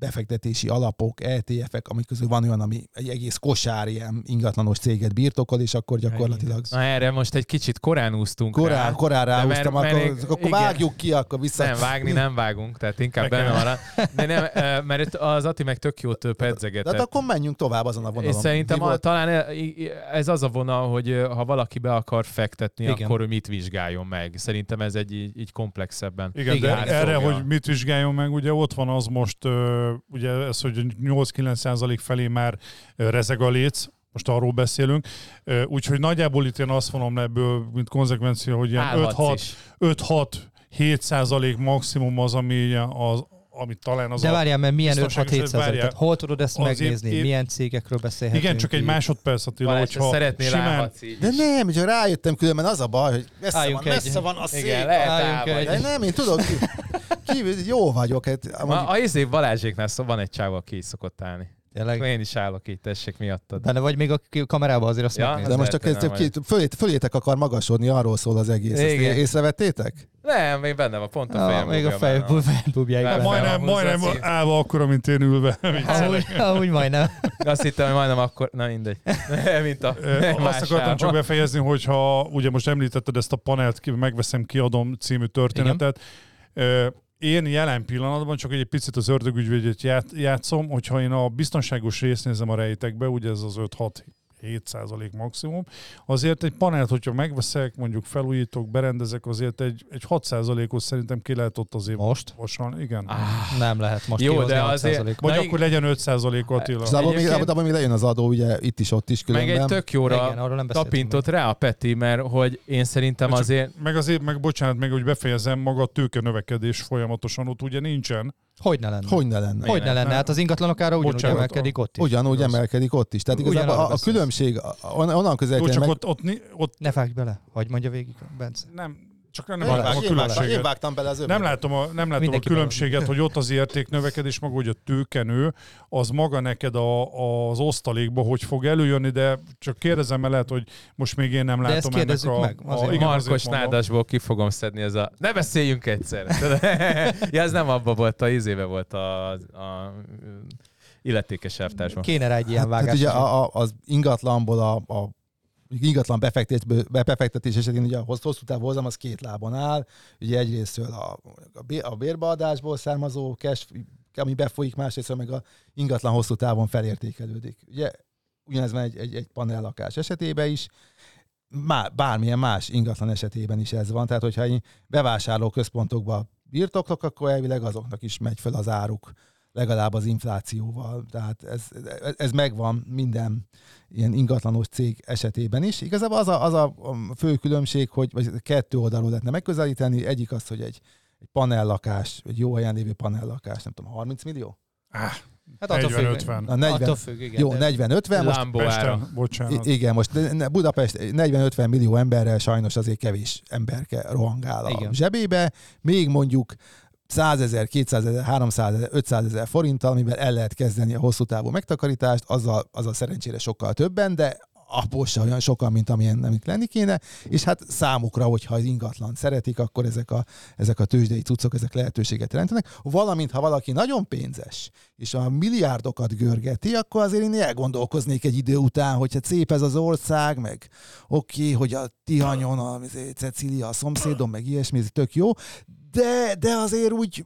befektetési alapok, ETF-ek, amik közül van olyan, ami egy egész kosár ilyen ingatlanos céget birtokol, és akkor gyakorlatilag Na erre most egy kicsit korán úsztunk korán, rá. korán De ráhúztam, mert- akkor, mert- akkor igen. vágjuk ki, akkor vissza. Nem, vágni nem vágunk, tehát inkább Nekem- benne van. De nem, mert az Ati meg tök jót De pedzegetett. hát akkor menjünk tovább azon a vonalon. És szerintem a, talán e- ez az a vonal, hogy ha valaki be akar fektetni, Igen. Akkor mit vizsgáljon meg. Szerintem ez egy így, így komplexebben. Igen, Igen, de erre, Fogja. hogy mit vizsgáljon meg, ugye ott van az most, ugye ez, hogy 8-9 százalék felé már rezeg a léc, most arról beszélünk, úgyhogy nagyjából itt én azt vonom le ebből, mint konzekvencia, hogy ilyen Állhatsz 5-6 is. 5-6-7 százalék maximum az, ami, az, ami talán az De várjál, mert milyen biztonságos, 5-6-7 hogy százalék? hol tudod ezt megnézni? én- Milyen cégekről beszélhetünk? Igen, csak egy másodperc, Attila, hogyha szeretnél simán, De nem, csak rájöttem különben az a baj, hogy messze Álljunk van, egy- messze van a szék. Igen, lehet De nem, én tudok, ki, kívül, jó vagyok. Hát, Ma, amúgy, a izé Balázséknál szó, van egy csávó, aki így szokott állni. Tényleg? Én is állok itt, tessék miattad. Benne vagy még a kamerában azért azt Ja, megnézem. de most csak ez hogy nem két, fölé, fölétek akar magasodni, arról szól az egész. Ezt Igen. észrevettétek? Nem, még benne van, pont a Ah, fejem. még a bugja benne van. majdnem, majdnem állva akkor, mint én ülve. Amúgy, amúgy majdnem. Azt hittem, hogy majdnem akkor, na mindegy. Mint a Azt akartam csak befejezni, hogyha ugye most említetted ezt a panelt, ki- megveszem, kiadom című történetet. Ö, Én jelen pillanatban csak egy picit az ördögügyvédjét ját- játszom, hogyha én a biztonságos részt nézem a rejtekbe, ugye ez az 5-6 7 százalék maximum. Azért egy panelt, hogyha megveszek, mondjuk felújítok, berendezek, azért egy, egy 6 százalékot szerintem ki lehet ott azért Most? vasan. Igen. Ah, Nem lehet most Jó, de 6 azért-. Vagy Na, akkor legyen 5 százalék Attila. És abban még, Egyébként- abban még lejön az adó, ugye itt is, ott is meg különben. egy tök jóra Igen, nem tapintott rá a Peti, mert hogy én szerintem azért Meg azért, meg bocsánat, meg hogy befejezem, maga a tőke növekedés folyamatosan ott ugye nincsen. Hogy ne lenne? Hogy ne lenne? Hogy ne lenne? Hát az ingatlanok ára ugyanúgy Bocsánat, emelkedik ott is. Ugyanúgy Rossz. emelkedik ott is. Tehát igazából a, a különbség onnan közel csak meg... ott, ott, ott Ne vágj bele, hagyd mondja végig, Bence. nem, csak nem Én, látom vág, a én, vágtam, én különbséget. vágtam bele az Nem látom a, nem látom a különbséget, hogy ott az értéknövekedés, maga, hogy a tőkenő, az maga neked a, az osztalékba, hogy fog előjönni, de csak kérdezem, mert lehet, hogy most még én nem De ezt látom ennek a... meg, azért. a igen, Markos nádasból ki fogom szedni ez a... Ne beszéljünk egyszer! ja, ez nem abba volt, a izébe volt a, a illetékes elvtársban. Kéne rá egy ilyen Hát, hát vágás. ugye is. a, a, az ingatlanból a, a ingatlan befektetés, esetén ugye a hossz- hosszú távú hozam az két lábon áll. Ugye egyrésztől a, a, bé- a bérbeadásból származó cash, ami befolyik, másrészt meg a ingatlan hosszú távon felértékelődik. Ugye ugyanez van egy, egy, egy panellakás esetében is, má, bármilyen más ingatlan esetében is ez van. Tehát, hogyha én bevásárló központokba birtoklok, akkor elvileg azoknak is megy fel az áruk legalább az inflációval. Tehát ez, ez megvan minden ilyen ingatlanos cég esetében is. Igazából az a, az a fő különbség, hogy vagy kettő oldalról lehetne megközelíteni. Egyik az, hogy egy, egy panellakás, egy jó helyen lévő panellakás, nem tudom, 30 millió? Ah, Hát attól függ. 40-50. Na, 40, Attól függ, igen. jó, de- 40-50, most. Pesten, bocsánat. Igen, most Budapest 40-50 millió emberrel sajnos azért kevés emberke rohangál a Igen. zsebébe, még mondjuk 100 ezer, 200 ezer, 300 ezer, 500 ezer forinttal, amivel el lehet kezdeni a hosszú távú megtakarítást, azzal, azzal szerencsére sokkal többen, de abból se olyan sokan, mint amilyen amit lenni kéne, és hát számukra, hogyha az ingatlan szeretik, akkor ezek a, ezek a tőzsdei cuccok, ezek lehetőséget jelentenek. Valamint, ha valaki nagyon pénzes, és a milliárdokat görgeti, akkor azért én elgondolkoznék egy idő után, hogy hát szép ez az ország, meg oké, okay, hogy a Tihanyon, a Cecília a szomszédom, meg ilyesmi, ez tök jó, de, de azért úgy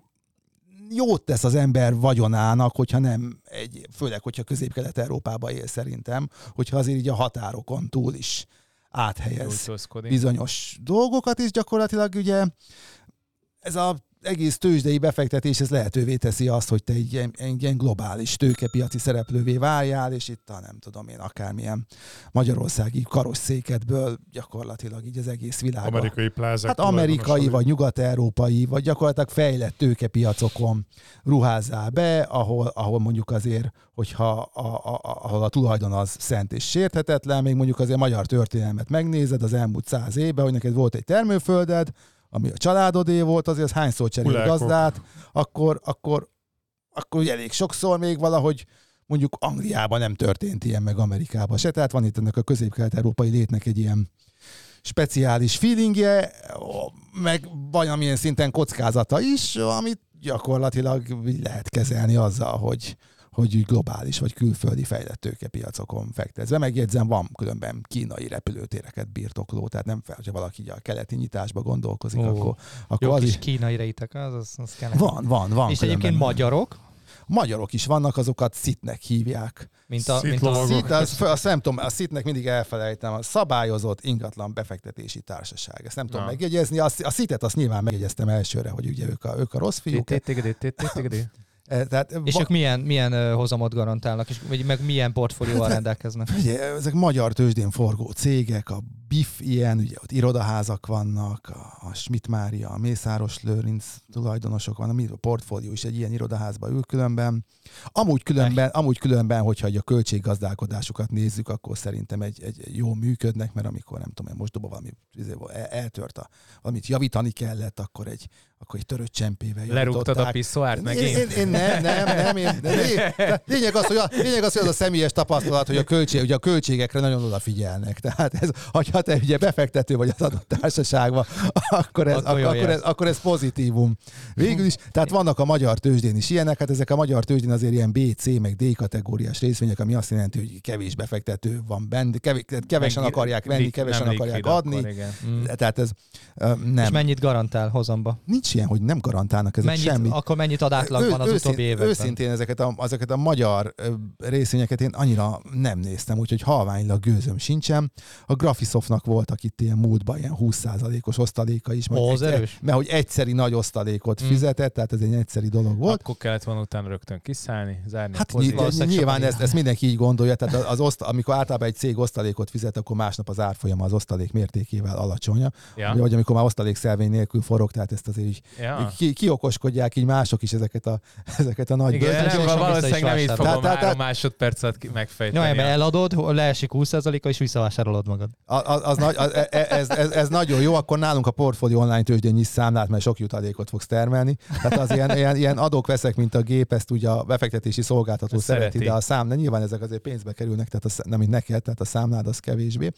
jót tesz az ember vagyonának, hogyha nem egy, főleg, hogyha közép-kelet-európába él szerintem, hogyha azért így a határokon túl is áthelyez bizonyos dolgokat, és gyakorlatilag ugye ez a egész tőzsdei befektetés ez lehetővé teszi azt, hogy te egy ilyen, egy ilyen globális tőkepiaci szereplővé váljál, és itt a nem tudom én akármilyen magyarországi karosszékedből gyakorlatilag így az egész világ. Amerikai plázák. Hát amerikai, vagy nyugat-európai, vagy gyakorlatilag fejlett tőkepiacokon ruházzál be, ahol, ahol mondjuk azért, hogyha a, a, a, ahol a tulajdon az szent és sérthetetlen, még mondjuk azért magyar történelmet megnézed az elmúlt száz évben, hogy neked volt egy termőfölded, ami a családodé volt, azért az hányszor cserél gazdát, akkor, akkor, akkor ugye elég sokszor még valahogy mondjuk Angliában nem történt ilyen, meg Amerikában se. Tehát van itt ennek a közép-kelet-európai létnek egy ilyen speciális feelingje, meg valamilyen szinten kockázata is, amit gyakorlatilag lehet kezelni azzal, hogy, hogy úgy globális vagy külföldi fejlett tőkepiacokon fektetve. Megjegyzem, van különben kínai repülőtéreket birtokló, tehát nem fel, hogyha valaki a keleti nyitásba gondolkozik, Ó, akkor, akkor Jó az kis is... kínai rejtek, az, az, az kell. Van, van, van. És különben. egyébként magyarok, Magyarok is vannak, azokat szitnek hívják. mint a, mint a. Szit, az, azt nem tudom, a szitnek mindig elfelejtem, a szabályozott ingatlan befektetési társaság. Ezt nem tudom Na. megjegyezni. A, a szitet azt nyilván megjegyeztem elsőre, hogy ugye ők a, ők a rossz fiúk. E, Tehát, és va- ők milyen, milyen ö, hozamot garantálnak, és meg milyen portfólióval Hát, rendelkeznek? Ugye, ezek magyar tőzsdén forgó cégek, a BIF ilyen, ugye ott irodaházak vannak, a, a Schmidt Mária, a Mészáros Lőrinc tulajdonosok van, a portfólió is egy ilyen irodaházba ül különben. Amúgy különben, amúgy különben hogyha a költséggazdálkodásukat nézzük, akkor szerintem egy, egy jó működnek, mert amikor nem tudom, most doba valami izé, el- eltört, a, valamit javítani kellett, akkor egy, akkor egy törött csempével Lerúgtad a javították. pisztoárt Én, megint? én, én nem, nem, nem. Én, de lé- de lényeg, az, hogy a, lényeg az, hogy az a személyes tapasztalat, hogy a, költség, ugye a költségekre nagyon odafigyelnek. Tehát ez, hogyha te ugye befektető vagy az adott társaságban, akkor ez, Akkor akkor, ez, akkor ez pozitívum. Végül is, tehát vannak a magyar tőzsdén is ilyenek, hát ezek a magyar tőzsdén azért ilyen B, C, meg D kategóriás részvények, ami azt jelenti, hogy kevés befektető van benne, kevés, kevesen Meg- akarják venni, kevesen nem akarják adni. Akkor, igen. Mm. Tehát ez ö, És nem. mennyit garantál hozamba? Nincs ilyen, hogy nem garantálnak ezek Mennyit, semmit. akkor mennyit ad átlagban az Ő- utóbbi őszint- években? Őszintén ezeket a, ezeket a magyar részvényeket én annyira nem néztem, úgyhogy halványlag gőzöm sincsen. A Graphisoftnak voltak itt ilyen múltban ilyen 20%-os osztaléka is. Ó, az egy- erős. Mert hogy egyszeri nagy osztalékot Mm. fizetett, tehát ez egy egyszeri dolog volt. Akkor kellett volna utána rögtön kiszállni, zárni Hát a nyilván sokan ezt, ezt mindenki így gondolja, tehát az oszt, amikor általában egy cég osztalékot fizet, akkor másnap az árfolyama az osztalék mértékével alacsonyabb. Ja. Vagy amikor már osztalékszelvény nélkül forog, tehát ezt azért így Ja. ki, kiokoskodják így mások is ezeket a, ezeket a nagy Igen, nem, valószínűleg nem így fogom Tehát- tehát- három másodpercet ki- Ja, megfejteni. mert eladod, leesik 20%-a, és visszavásárolod magad. A- Az, az, nagy, az, e- ez, ez, ez, nagyon jó, akkor nálunk a portfólió online tőzsdén nyis számlát, mert sok jutalékot fogsz termelni. Tehát az ilyen, ilyen, ilyen adók veszek, mint a gép, ezt ugye a befektetési szolgáltató Ezt szereti, de a szám, de nyilván ezek azért pénzbe kerülnek, tehát a, nem mint neked, tehát a számlád az kevésbé.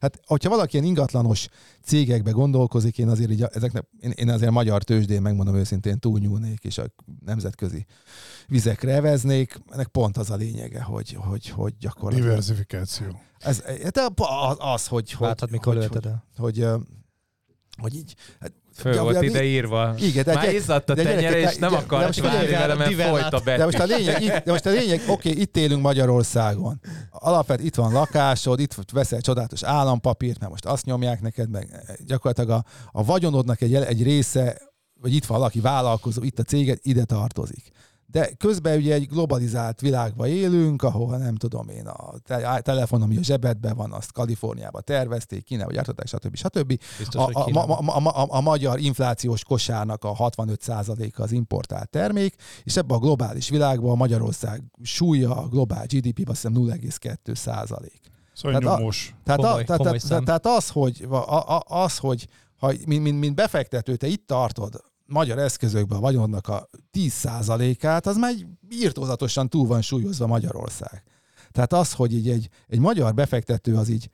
Hát, hogyha valaki ilyen ingatlanos cégekbe gondolkozik, én azért így, a- ezeknek, én, én azért magyar tőzsdén, megmondom őszintén, túlnyúlnék, és a nemzetközi vizekre eveznék. Ennek pont az a lényege, hogy, hogy, hogy gyakorlatilag Diversifikáció. ez, de az, hogy, hogy, Látod, mikor hogy, hogy, hogy, ö, hogy így... hát- Föl Ja, volt ugye, ide írva. Igen, de, Már gyere- izzadt a de gyerekek, tenyere, és de- nem de- akar de most várni vele, mert folyt a de betű. most a lényeg, itt, de most a lényeg, oké, itt élünk Magyarországon. Alapvetően itt van lakásod, itt veszel csodálatos állampapírt, mert most azt nyomják neked, meg gyakorlatilag a, a vagyonodnak egy, egy része, vagy itt van valaki vállalkozó, itt a céged, ide tartozik. De közben ugye egy globalizált világban élünk, ahol nem tudom én, a te- telefon, ami a zsebedben van, azt Kaliforniába tervezték, Kínába gyártották, stb. stb. Biztos, A, a, ma, Kínában. ma, ma, a, a magyar inflációs kosárnak a 65%-a az importált termék, és ebben a globális világban a Magyarország súlya, a globál GDP-ben azt hiszem 0,2 százalék. Szóval Tehát a- nyomós. Tehát, Komoly- a, tehát, komoly tehát, tehát az, hogy, a, a, az, hogy ha, mint, mint, mint befektető te itt tartod magyar eszközökben a vagyonnak a 10%-át, az már írtózatosan túl van súlyozva Magyarország. Tehát az, hogy így egy, egy magyar befektető az így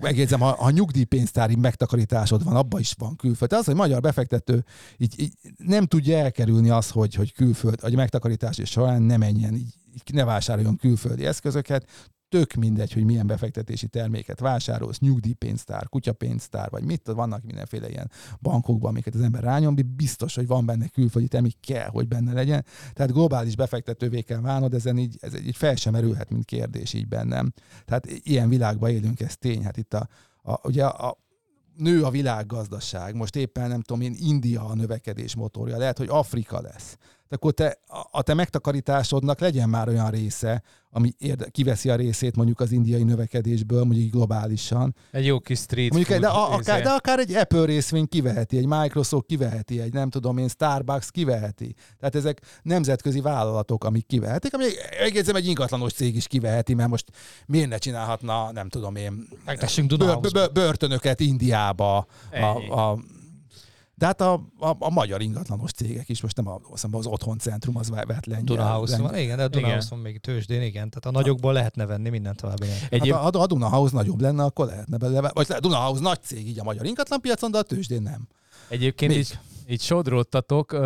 megjegyzem, ha, ha nyugdíjpénztári megtakarításod van, abban is van külföld. Tehát az, hogy magyar befektető így, így nem tudja elkerülni azt, hogy, hogy külföld, hogy megtakarítás és során ne menjen, így ne vásároljon külföldi eszközöket, tök mindegy, hogy milyen befektetési terméket vásárolsz, nyugdíjpénztár, kutyapénztár, vagy mit, vannak mindenféle ilyen bankokban, amiket az ember rányom, biztos, hogy van benne külföldi termék, kell, hogy benne legyen. Tehát globális befektetővé kell válnod, ezen így, ez így fel sem erülhet, mint kérdés így bennem. Tehát ilyen világban élünk, ez tény. Hát itt a, a ugye a, nő a világgazdaság, most éppen nem tudom én, India a növekedés motorja, lehet, hogy Afrika lesz akkor te, a te megtakarításodnak legyen már olyan része, ami érde, kiveszi a részét mondjuk az indiai növekedésből, mondjuk globálisan. Egy jó kis street mondjuk, food de, a, akár, de akár egy Apple részvény kiveheti, egy Microsoft kiveheti, egy nem tudom én, Starbucks kiveheti. Tehát ezek nemzetközi vállalatok, amik kivehetik, ami egészen egy ingatlanos cég is kiveheti, mert most miért ne csinálhatna, nem tudom én, bör, bör, börtönöket Indiába, a, a de hát a, a, a magyar ingatlanos cégek is, most nem a, az otthon centrum, az vett lengyel. Dunahouse van, igen, de a Dunahouse van még tőzsdén, igen. Tehát a nagyokból lehetne venni mindent tovább. Egyéb... Hát a, a Dunahouse nagyobb lenne, akkor lehetne belőle, vagy a Dunahouse nagy cég így a magyar ingatlanpiacon, de a tőzsdén nem. Egyébként még? így, így sodródtatok,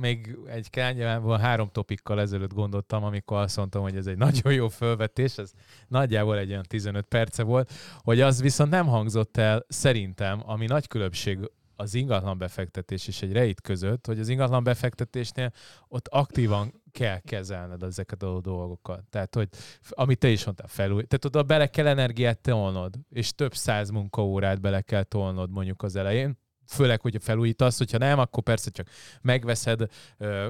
még egy kányában három topikkal ezelőtt gondoltam, amikor azt mondtam, hogy ez egy nagyon jó felvetés, ez nagyjából egy olyan 15 perce volt, hogy az viszont nem hangzott el szerintem, ami nagy különbség az ingatlan befektetés és egy rejt között, hogy az ingatlan befektetésnél ott aktívan kell kezelned ezeket a dolgokat. Tehát, hogy amit te is mondtál, felúj. Tehát oda bele kell energiát tolnod, és több száz munkaórát bele kell tolnod mondjuk az elején, főleg, hogyha felújítasz, hogyha nem, akkor persze csak megveszed,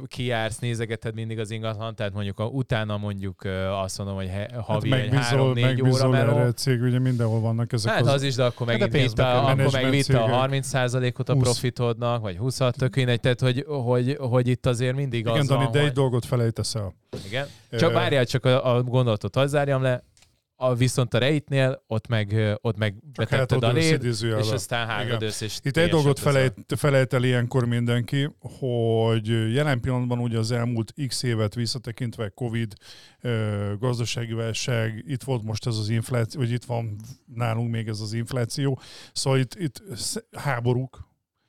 kijársz, nézegeted mindig az ingatlan, tehát mondjuk a, utána mondjuk azt mondom, hogy havi hát egy három-négy óra meló. erre cég, ugye mindenhol vannak ezek Hát az, az is, de akkor megint hát vitta, akkor meg vitta a 30%-ot a 20. profitodnak, vagy 20 tök mindegy, tehát hogy, hogy, hogy itt azért mindig Igen, az Dani, van, de hogy... egy dolgot felejtesz el. Igen. Csak várjál, csak a, a gondolatot az zárjam le, a, viszont a rejtnél ott meg, ott meg betetted a név, és aztán hágad össze. És Itt egy dolgot felejt, felejt el ilyenkor mindenki, hogy jelen pillanatban ugye az elmúlt x évet visszatekintve Covid, gazdasági válság, itt volt most ez az infláció, vagy itt van nálunk még ez az infláció, szóval itt, itt háborúk,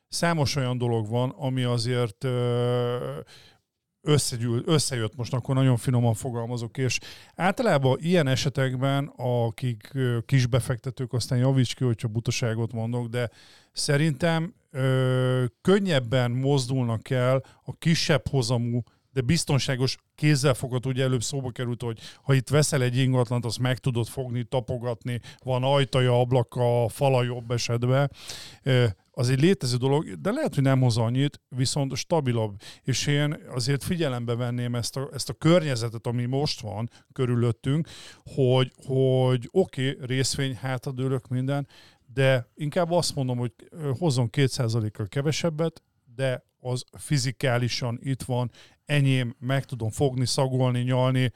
számos olyan dolog van, ami azért összegyűl, összejött, most akkor nagyon finoman fogalmazok, és általában ilyen esetekben, akik kisbefektetők, aztán javíts ki, hogyha butaságot mondok, de szerintem ö, könnyebben mozdulnak el a kisebb hozamú de biztonságos kézzelfogható, ugye előbb szóba került, hogy ha itt veszel egy ingatlant, azt meg tudod fogni, tapogatni, van ajtaja, ablaka, fala jobb esetben az egy létező dolog, de lehet, hogy nem hoz annyit, viszont stabilabb. És én azért figyelembe venném ezt a, ezt a környezetet, ami most van körülöttünk, hogy, hogy oké, okay, részvény, hátadőlök minden, de inkább azt mondom, hogy hozzon 2%-kal kevesebbet, de az fizikálisan itt van, enyém, meg tudom fogni, szagolni, nyalni,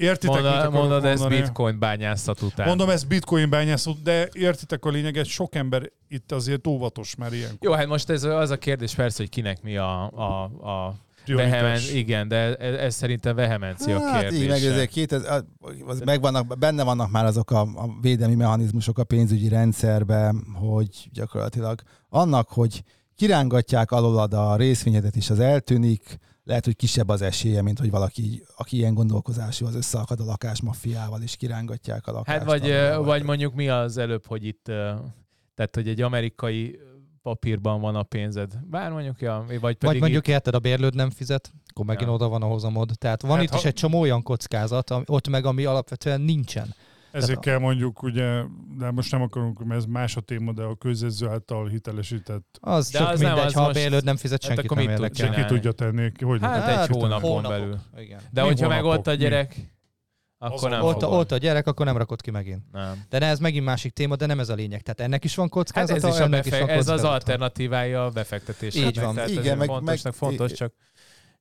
Értitek, Monda, mit mondod, ez bitcoin bányászat után. Mondom, ez bitcoin bányászat, de értitek a lényeget, sok ember itt azért óvatos már ilyen. Jó, hát most ez az a kérdés persze, hogy kinek mi a, a, a Vehemen, igen, de ez, ez szerintem vehemencia hát, kérdése. Így, meg ezek két, az, az megvannak, benne vannak már azok a, a védelmi mechanizmusok a pénzügyi rendszerben, hogy gyakorlatilag annak, hogy kirángatják alólad a részvényedet is, az eltűnik, lehet, hogy kisebb az esélye, mint hogy valaki, aki ilyen gondolkozású, az összeakad a lakásmaffiával, és kirángatják a lakást. Hát vagy, vagy mondjuk mi az előbb, hogy itt, tehát hogy egy amerikai papírban van a pénzed. Bár mondjuk, ja, vagy pedig... Vagy mondjuk itt... érted, a bérlőd nem fizet, akkor megint ja. oda van a hozamod. Tehát van hát itt ha... is egy csomó olyan kockázat, ott meg, ami alapvetően nincsen. Ezért kell mondjuk, ugye, de most nem akarunk, mert ez más a téma, de a közjegyző által hitelesített. Az de csak az mindegy, nem, az ha most... a bérlőd nem fizet, hát senkit nem érdekel. Senki tudja tenni. Hogy hát, hát egy hónapon hónapok. belül. Igen. De Mi hogyha meg ott a gyerek, mi? akkor nem ott, ott a gyerek, akkor nem rakod ki megint. Nem. De ne, ez megint másik téma, de nem ez a lényeg. Tehát ennek is van kockázata, hát ez, is a ennek befe- is van ez az alternatívája a befektetésnek. Így van. Tehát Igen, meg, fontosnak meg, fontos, csak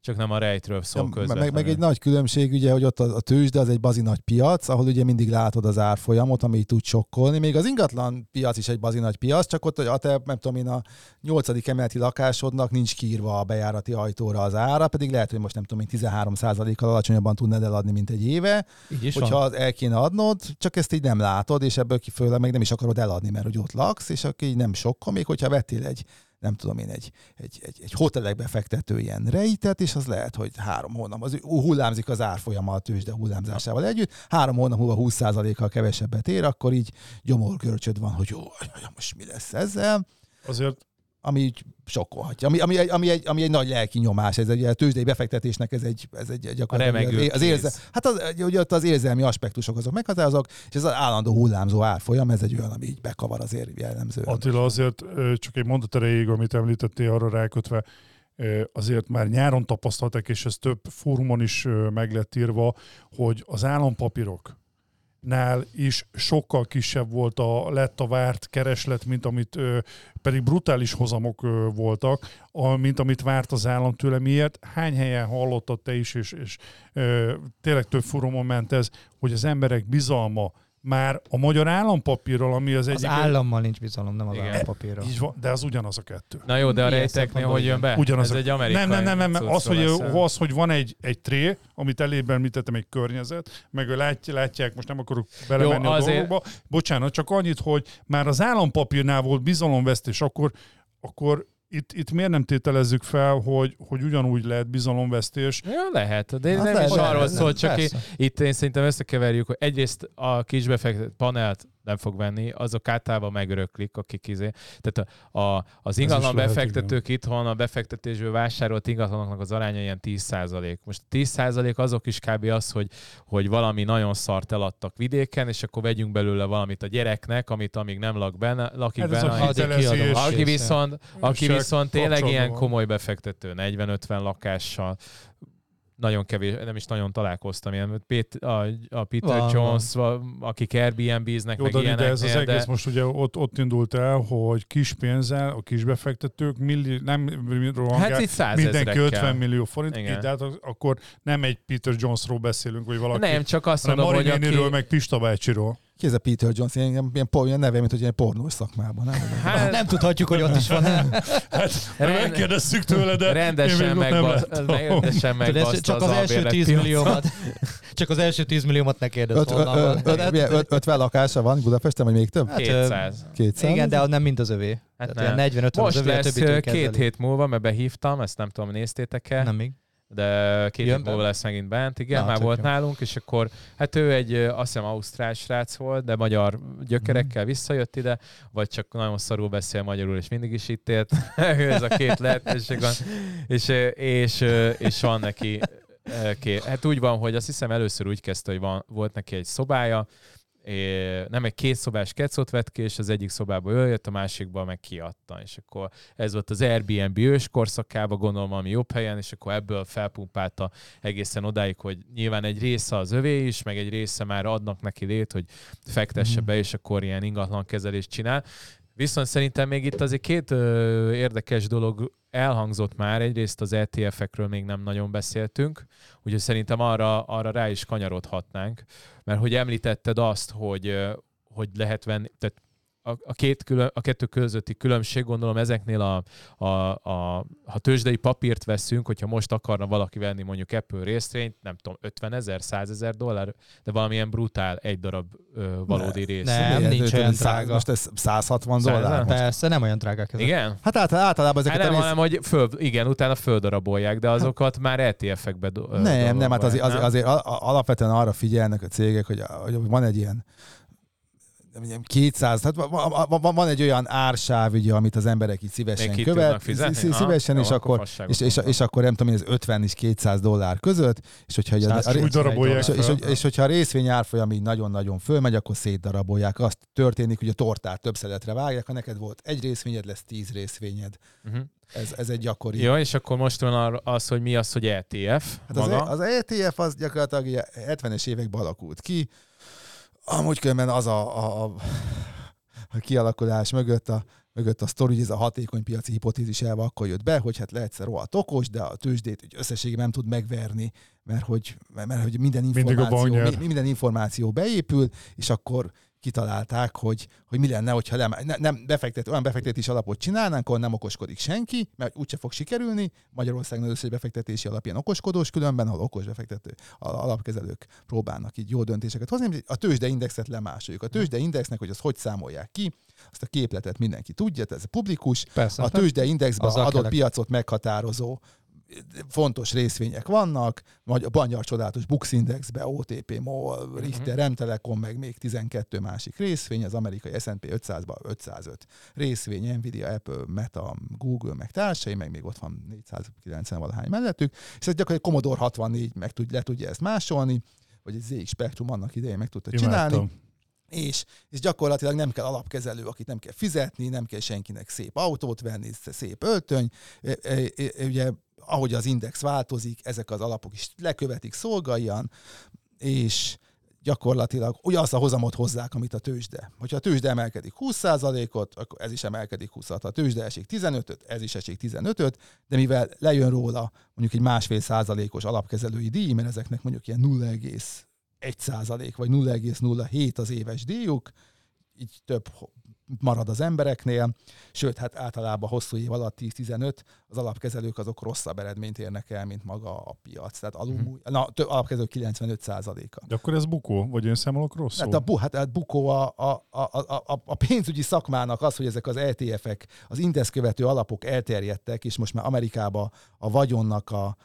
csak nem a rejtről szól Ja, közvetlenül. meg, meg egy nagy különbség, ugye, hogy ott a, a tőzsde az egy bazi nagy piac, ahol ugye mindig látod az árfolyamot, ami tud sokkolni. Még az ingatlan piac is egy bazi nagy piac, csak ott a te, nem tudom én, a nyolcadik emeleti lakásodnak nincs kiírva a bejárati ajtóra az ára, pedig lehet, hogy most nem tudom én 13%-kal alacsonyabban tudnád eladni, mint egy éve. Így is hogyha van. el kéne adnod, csak ezt így nem látod, és ebből kifőleg meg nem is akarod eladni, mert hogy ott laksz, és így nem sokkal, még hogyha vettél egy nem tudom én, egy, egy, egy, egy hotelekbe fektető ilyen rejtet, és az lehet, hogy három hónap, az hullámzik az árfolyama a tőzsde hullámzásával együtt, három hónap múlva 20%-kal kevesebbet ér, akkor így gyomorgörcsöd van, hogy jó, most mi lesz ezzel? Azért ami így sokkolhatja. Ami, ami, egy, ami, egy, ami egy nagy lelki nyomás, ez egy a tőzsdei befektetésnek, ez egy, ez egy gyakorlatilag az, érze, hát az, ugye ott az érzelmi aspektusok azok meghatározók, és ez az állandó hullámzó árfolyam, ez egy olyan, ami így bekavar azért jellemzően. Attila azért csak egy mondat erejéig, amit említettél arra rákötve, azért már nyáron tapasztaltak, és ez több fórumon is meg lett írva, hogy az állampapírok nál is sokkal kisebb volt a, lett a várt kereslet, mint amit ö, pedig brutális hozamok ö, voltak, a, mint amit várt az állam tőle. Miért? Hány helyen hallottad te is, és, és ö, tényleg több fórumon ment ez, hogy az emberek bizalma már a magyar állampapírral, ami az, Az egyik... állammal nincs bizalom, nem az Igen. állampapírral. Így van, de az ugyanaz a kettő. Na jó, de a rejteknél hogy jön be? Ugyanaz Ez a- egy amerikai Nem, nem, nem, nem, az, hogy, az, hogy van egy, egy tré, amit elébb említettem, egy környezet, meg látják, látják, most nem akarok belemenni Jó, a azért- dolgokba. Bocsánat, csak annyit, hogy már az állampapírnál volt bizalomvesztés, akkor, akkor itt, itt miért nem tételezzük fel, hogy, hogy ugyanúgy lehet bizalomvesztés, Ja, lehet, de Az nem lehet, is arról szól, csak persze. itt én szerintem összekeverjük, hogy egyrészt a kisbefektetett panelt nem fog venni, azok általában megöröklik, akik izé. Tehát a, a, az ingatlan lehet, befektetők itthon a befektetésből vásárolt ingatlanoknak az aránya ilyen 10%. Most 10% azok is kb. az, hogy, hogy valami nagyon szart eladtak vidéken, és akkor vegyünk belőle valamit a gyereknek, amit amíg nem lak benne, lakik Hát benne. a annyi- hitelezés, aki viszont, aki viszont tényleg ilyen komoly befektető, 40-50 lakással, nagyon kevés, nem is nagyon találkoztam ilyen. Pét, a, a Peter Van, Jones, va- akik Airbnb-znek, Jó, meg de ez az ilyeneknél, egész most ugye ott, ott indult el, hogy kis pénzzel a kisbefektetők milli, nem rohangál, Hát itt mindenki százezrekkel. 50 millió forint, Igen. de hát az- akkor nem egy Peter Jonesról beszélünk, vagy valaki, Nem, csak azt hanem mondom, hogy aki... meg Pista bácsiról. Ki ez a Peter Jones? Ilyen, ilyen, ilyen, por- ilyen neve, mint hogy ilyen pornós szakmában. Nem? Hát, Nem tudhatjuk, hogy ott is van. Nem? Hát Rend- megkérdeztük tőle, de rendesen én még ott nem meg, láttam. rendesen Tudod, ez megbaszta csak az az első albérlet 10 piacot. milliómat. Csak az első 10 milliómat ne kérdezz volna. ö, abban. ö, De- milyen, öt, 50 lakása van Budapesten, vagy még több? Hát, ö, 200. 200? Igen, de az nem mind az övé. Hát nem. ilyen 40-50 az Most övé, lesz két kezeli. hét múlva, mert behívtam, ezt nem tudom, néztétek-e, Nem még. De két Jön hét múlva lesz megint bent, igen, Na, már volt jó. nálunk, és akkor, hát ő egy, azt hiszem, ausztrál srác volt, de magyar gyökerekkel Mhm. visszajött ide, vagy csak nagyon szarul beszél magyarul, és mindig is itt élt. Ez a két lehetőség van. És, és, és van neki ö, két. Hát úgy van, hogy azt hiszem először úgy kezdte, hogy van, volt neki egy szobája, É, nem egy két szobás kecot vett ki, és az egyik szobába ő jött, a másikba meg kiadta. És akkor ez volt az Airbnb ős korszakába, gondolom, ami jobb helyen, és akkor ebből felpumpálta egészen odáig, hogy nyilván egy része az övé is, meg egy része már adnak neki lét, hogy fektesse Mhm. be, és akkor ilyen ingatlan kezelést csinál. Viszont szerintem még itt azért két ö, érdekes dolog elhangzott már. Egyrészt az ETF-ekről még nem nagyon beszéltünk, úgyhogy szerintem arra, arra rá is kanyarodhatnánk, mert hogy említetted azt, hogy, ö, hogy lehet venni, tehát a, a, két külön, a kettő közötti különbség, gondolom ezeknél a, a, a, ha tőzsdei papírt veszünk, hogyha most akarna valaki venni mondjuk Apple részvényt, nem tudom, 50 ezer, 100 ezer dollár, de valamilyen brutál egy darab ö, valódi rész. Nem, Miért? nincs olyan drága. Most ez 160 Száz- dollár? most? Persze, nem olyan drágák ezek. Igen? Hát által- általában Hát ezeket nem, a rész... hanem, hogy föl, igen, utána földarabolják, de azokat már ETF-ekbe do- Nem, nem, hát azért, azért, azért alapvetően arra figyelnek a cégek, hogy, hogy van egy ilyen nem, ilyen 200, tehát van, van- van, egy olyan ársáv, ugye, amit az emberek így szívesen Még követ, szívesen, jó, és akkor akkor, és, és, és akkor nem tudom, én, ez 50 és 200 dollár között, és hogyha, a, a, darabolják és, és, és, és hogyha a részvény árfolyam így nagyon-nagyon fölmegy, akkor szétdarabolják. Azt történik, hogy a tortát több szeletre vágják, ha neked volt egy részvényed, lesz tíz részvényed. Uh-huh. Ez, ez egy gyakori. Jó, és akkor most van az, hogy mi az, hogy ETF Hát az, maga. E- az ETF az gyakorlatilag ugye 70-es években alakult ki. Amúgy különben az a, a, a a kialakulás mögött a, mögött a sztori, hogy ez a hatékony piaci hipotézis elve akkor jött be, hogy hát lehetsz rohadt okos, de a tőzsdét hogy összességében nem tud megverni, mert hogy, mert, mert hogy minden, információ, minden információ beépül, és akkor kitalálták, hogy, hogy mi lenne, hogyha nem, ne- nem befektet, olyan befektetési alapot csinálnánk, ahol nem okoskodik senki, mert úgyse fog sikerülni. Magyarországon az összes befektetési alap ilyen okoskodós, különben, ahol okos befektető a- alapkezelők próbálnak így jó döntéseket hozni. A tőzsdeindexet lemásoljuk. A tőzsdeindexnek, hogy azt hogy számolják ki, azt a képletet mindenki tudja, ez publikus. Persze. A tőzsdeindexben Azzal adott kellek- piacot meghatározó fontos részvények vannak, vagy a Bangyar Csodálatos Bux Indexbe, OTP, MOL, Richter, M-Telekom, meg még 12 másik részvény, az amerikai S&P 500-ban 505 részvény, Nvidia, Apple, Meta, Google, meg társai, meg még ott van 490 valahány mellettük, és ez gyakorlatilag Commodore 64 meg tud, le tudja ezt másolni, vagy egy ZX Spectrum annak idején meg tudta csinálni, Imádtam és, és gyakorlatilag nem kell alapkezelő, akit nem kell fizetni, nem kell senkinek szép autót venni, szép öltöny, e, e, e, ugye ahogy az index változik, ezek az alapok is lekövetik szolgáljan, és gyakorlatilag ugye ugyanazt a hozamot hozzák, amit a tőzsde. Hogyha a tőzsde emelkedik 20%-ot, akkor ez is emelkedik 20-at. Ha a tőzsde esik 15-öt, ez is esik 15-öt, de mivel lejön róla mondjuk egy másfél százalékos alapkezelői díj, mert ezeknek mondjuk ilyen 0, 1% vagy 0,07 az éves díjuk, így több marad az embereknél, sőt, hát általában hosszú év alatt 10-15 az alapkezelők azok rosszabb eredményt érnek el, mint maga a piac. Tehát alul, hmm. na, több alapkezelők 95 százaléka. De akkor ez bukó, vagy én számolok rosszul? Hát a, bu, hát, hát bukó a, a, a, a, a, pénzügyi szakmának az, hogy ezek az ETF-ek, az index alapok elterjedtek, és most már Amerikában a vagyonnak a,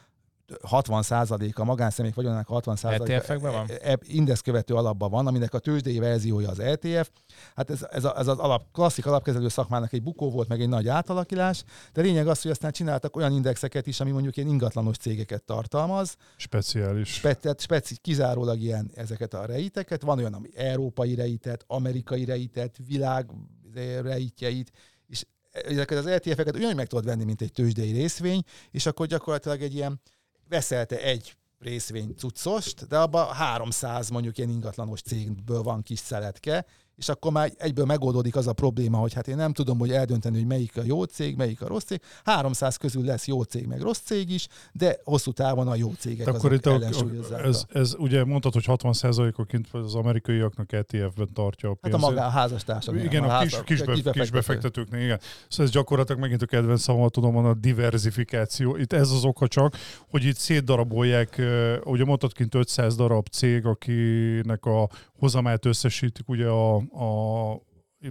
60%-a, a magánszemélyek vagyonának 60%-a ETF-ekben van? e- e- indexkövető alapban van, aminek a tőzsdei verziója az ETF. Hát ez, ez, a, ez az alap, klasszik alapkezelő szakmának egy bukó volt, meg egy nagy átalakilás, de lényeg az, hogy aztán csináltak olyan indexeket is, ami mondjuk ilyen ingatlanos cégeket tartalmaz, Speciális. Spe- speci, kizárólag ilyen ezeket a rejteket. Van olyan, ami európai rejtet, amerikai rejtet, világ izé, rejtjeit, és ezeket az ETF-eket ugyanúgy meg tudod venni, mint egy tőzsdei részvény, és akkor gyakorlatilag egy ilyen veszelte egy részvény cuccost, de abban 300 mondjuk ilyen ingatlanos cégből van kis szeletke, és akkor már egyből megoldódik az a probléma, hogy hát én nem tudom, hogy eldönteni, hogy melyik a jó cég, melyik a rossz cég. 300 közül lesz jó cég, meg rossz cég is, de hosszú távon a jó cégek akkor itt a, ez, a, ez, ugye mondtad, hogy 60%-oként az amerikaiaknak ETF-ben tartja a hát a pénzét. magá a házastársak. Igen, a, kis, kis, be, kis befektetőknek, igen. Szóval ez gyakorlatilag megint a kedvenc szavamat tudom mondani, a diversifikáció. Itt ez az oka csak, hogy itt szétdarabolják, ugye mondtad kint 500 darab cég, akinek a hozamát összesítik, ugye a, a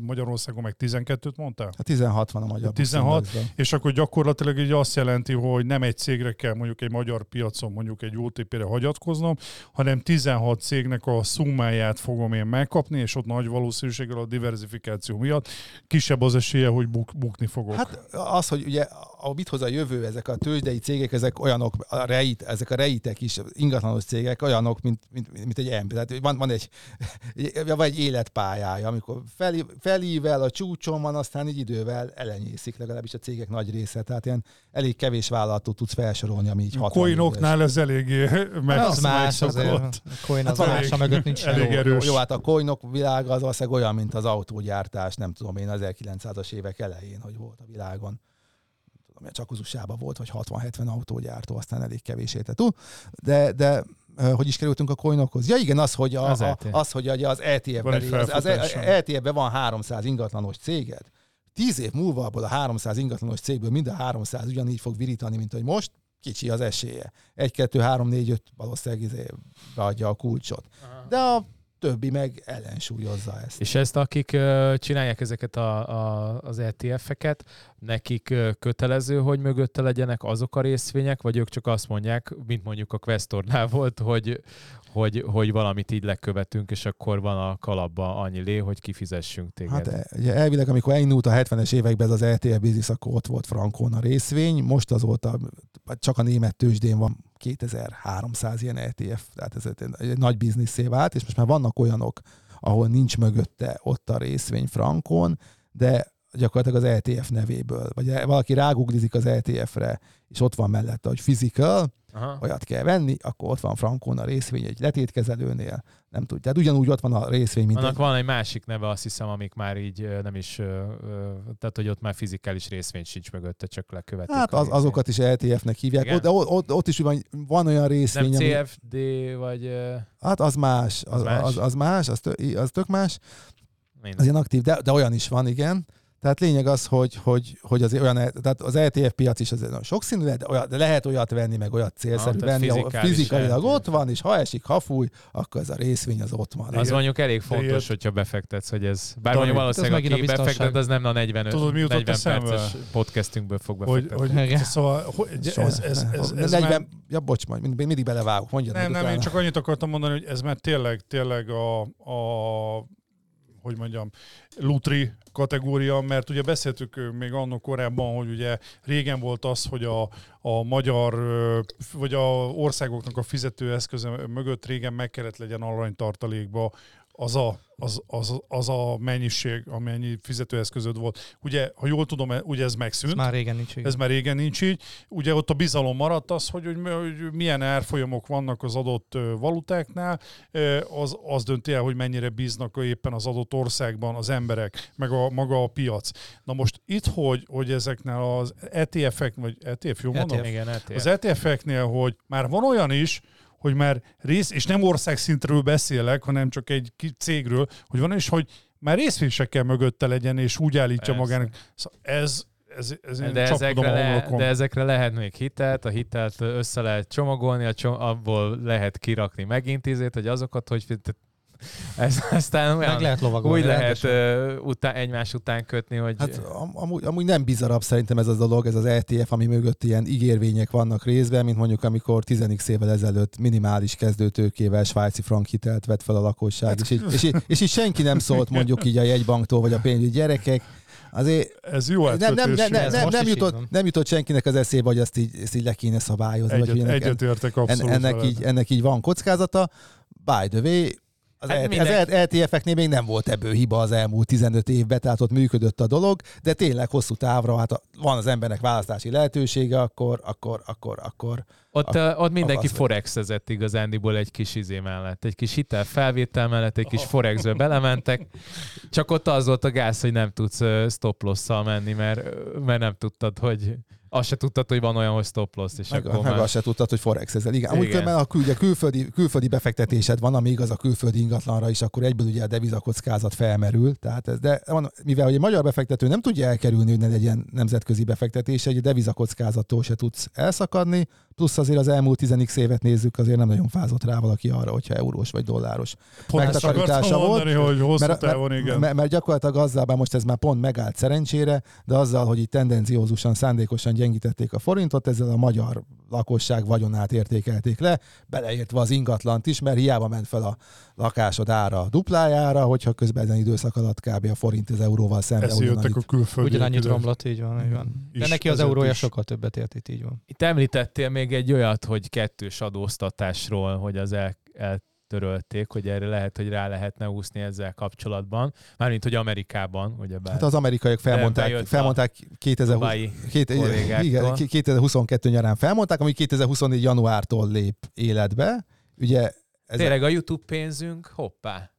Magyarországon meg 12-t mondtál? A 16 van a magyar 16, buszindexben. És akkor gyakorlatilag így azt jelenti, hogy nem egy cégre kell mondjuk egy magyar piacon mondjuk egy OTP-re hagyatkoznom, hanem 16 cégnek a szummáját fogom én megkapni, és ott nagy valószínűséggel a diversifikáció miatt kisebb az esélye, hogy buk, bukni fogok. Hát az, hogy ugye a mit hoz a jövő, ezek a tőzsdei cégek, ezek olyanok, a reit, ezek a reitek is, ingatlanos cégek olyanok, mint, mint, mint egy ember. Tehát van, van egy, vagy egy életpályája, amikor fel, felível a csúcson van, aztán így idővel elenyészik legalábbis a cégek nagy része. Tehát ilyen elég kevés vállalatot tudsz felsorolni, ami így 60 éves. Coinoknál ez eléggé meg az más azért. A coin az Hát hát elég- mögött nincs elég erős. Jó, hát a coinok világa az valószínűleg olyan, mint az autógyártás, nem tudom én, 1900-as évek elején, hogy volt a világon. Tudom, csak az USA-ban volt, vagy 60-70 autógyártó, aztán elég kevés érte túl. De, de hogy is kerültünk a coinokhoz? Ja igen, az, hogy, a, Az a, ETF. az, hogy ugye az ETF-ben, az, az. ETF-ben van 300 ingatlanos céged. Tíz év múlva abból a 300 ingatlanos cégből mind a 300 ugyanígy fog virítani, mint hogy most, kicsi az esélye. 1, 2, 3, 4, 5 valószínűleg izé beadja a kulcsot. De a többi meg ellensúlyozza ezt. És ezt, akik csinálják ezeket a, a, az ETF-eket, nekik kötelező, hogy mögötte legyenek azok a részvények, vagy ők csak azt mondják, mint mondjuk a Questornál volt, hogy, hogy, hogy valamit így lekövetünk, és akkor van a kalapba annyi lé, hogy kifizessünk téged. Hát e, ugye elvileg, amikor elindult a 70-es években ez az ETF biznisz, akkor ott volt Frankon a részvény, most azóta csak a német tőzsdén van 2300 ilyen ETF, tehát ez egy, nagy bizniszé vált, és most már vannak olyanok, ahol nincs mögötte ott a részvény Frankon, de gyakorlatilag az ETF nevéből, vagy valaki ráguglizik az ETF-re, és ott van mellette, hogy physical, Aha. olyat kell venni, akkor ott van Frankon a részvény egy letétkezelőnél, nem tudja. Tehát ugyanúgy ott van a részvény, mint Annak egy... van egy másik neve, azt hiszem, amik már így nem is, tehát hogy ott már fizikális részvény sincs mögötte, csak lekövetik. Hát az, azokat is LTF-nek hívják, Igen? ott, ott, ott, is van, van olyan Nem részvény, ami, CFD, vagy hát az más, az, Az más? az, az más, az, tö, az tök más, mindegy. az ilyen aktív, de, de olyan is van, igen. Tehát lényeg az, hogy, hogy, hogy az olyan, tehát az LTF piac is azért nagyon sokszínű, de, olyan, de lehet olyat venni, meg olyat célszerű Ah, venni, ahol fizikális fizikailag LTF. ott van, és ha esik, ha fúj, akkor ez a részvény az ott van. Az Igen. mondjuk elég fontos, ilyet- hogyha befektetsz, hogy ez... Bár Dani, mondjuk valószínűleg, aki befektet, az nem a 40, Tudod, mi jutott 40 eszembe? perces podcastünkből fog Hogy, befektetni. hogy Igen. szóval, hogy ez, ez, ez, ez, ez 40, már, ja, bocs, majd mindig, mindig belevágok, mondjad. nem, nem, utána. én csak annyit akartam mondani, hogy ez már tényleg, tényleg a, a hogy mondjam, lutri kategória, mert ugye beszéltük még annak korábban, hogy ugye régen volt az, hogy a, a magyar, vagy a országoknak a fizetőeszköze mögött régen meg kellett legyen aranytartalékba az a, az, az, az a mennyiség, amennyi fizetőeszközöd volt. Ugye, ha jól tudom, e- ugye ez megszűnt. Ez már régen nincs. igen. Ez már régen nincs így. Ugye ott a bizalom maradt az, hogy, hogy, hogy milyen árfolyamok vannak az adott valutáknál, az, az dönti el, hogy mennyire bíznak éppen az adott országban az emberek, meg a maga a piac. Na most itt, hogy, hogy ezeknél az ETF-ek, vagy ETF, jó mondom? ETF. Igen, ETF. Az ETF-eknél, hogy már van olyan is, hogy már rész, és nem országszintről beszélek, hanem csak egy cégről, hogy van is, hogy már részvényekkel mögötte legyen, és úgy állítja Persze. magának. Szóval ez, ez, ez de ezekre, le, de ezekre lehet még hitelt, a hitelt össze lehet csomagolni, a csom- abból lehet kirakni megint izét, hogy azokat, hogy ez aztán olyan, Meg lehet lovagolni. úgy lehet ö, után, egymás után kötni, hogy Hát am- amúgy, amúgy nem bizarabb szerintem ez a dolog, ez az ETF, ami mögött ilyen ígérvények vannak részben, mint mondjuk amikor 10 évvel ezelőtt minimális kezdőtőkével svájci frank hitelt vett fel a lakosság, és, így, és, így, és így senki nem szólt mondjuk így a jegybanktól, vagy a pénzügyi gyerekek, azért Ez jó nem, nem, nem, nem, nem, nem, így jutott, nem jutott senkinek az eszébe, hogy ezt így, ezt így le kéne szabályozni. vagy hogy Egyet, ennek, egyetértek en, abszolút ennek, így, ennek így van kockázata. By the way, az, Hát mindenki- az ETF-eknél még nem volt ebből hiba az elmúlt 15 évben, tehát ott működött a dolog, de tényleg hosszú távra, hát van az embernek választási lehetősége, akkor, akkor, akkor, akkor. Ott, uh, ott mindenki forexezett igazándiból egy kis izé mellett. Egy kis hitel felvétel mellett, egy kis forexbe belementek. Csak ott az volt a gáz, hogy nem tudsz stop menni, mert, mert nem tudtad, hogy azt se tudtad, hogy van olyan, hogy stop loss, és Meg, akkor meg már... azt se tudtad, hogy forex ezzel. Igen. Amúgy Igen. különben, ha kül- külföldi, külföldi befektetésed van, ami igaz a külföldi ingatlanra is, akkor egyből ugye a devizakockázat felmerül. Tehát ez, de mivel hogy egy magyar befektető nem tudja elkerülni, hogy ne legyen nemzetközi befektetése, egy devizakockázattól se tudsz elszakadni, plusz azért az elmúlt 10 évet nézzük, azért nem nagyon fázott rá valaki arra, hogyha eurós vagy dolláros Pont megtakarítása volt, mondani, hogy hosszú mert, távon igen. mert, mert gyakorlatilag azzal, bár most ez már pont megállt szerencsére, de azzal, hogy itt tendenciózusan, szándékosan gyengítették a forintot, ezzel a magyar lakosság vagyonát értékelték le, beleértve az ingatlant is, mert hiába ment fel a lakásod ára duplájára, hogyha közben ezen időszak alatt kb. a forint az euróval szemben Ezt jöttek a külföldiek. Ugyanannyit romlott, így van. Így van. De Is, neki az ezért eurója is. sokkal többet ért itt, így van. Itt említettél még egy olyat, hogy kettős adóztatásról, hogy az el, eltörölték, hogy erre lehet, hogy rá lehetne úszni ezzel kapcsolatban. Mármint, hogy Amerikában, ugye bár Hát az amerikaiak felmondták, felmondták 2020, Dubai két, kollégáktól. igen, 2022 nyarán felmondták, ami 2024 januártól lép életbe. Ugye ez Tényleg a YouTube pénzünk, hoppá.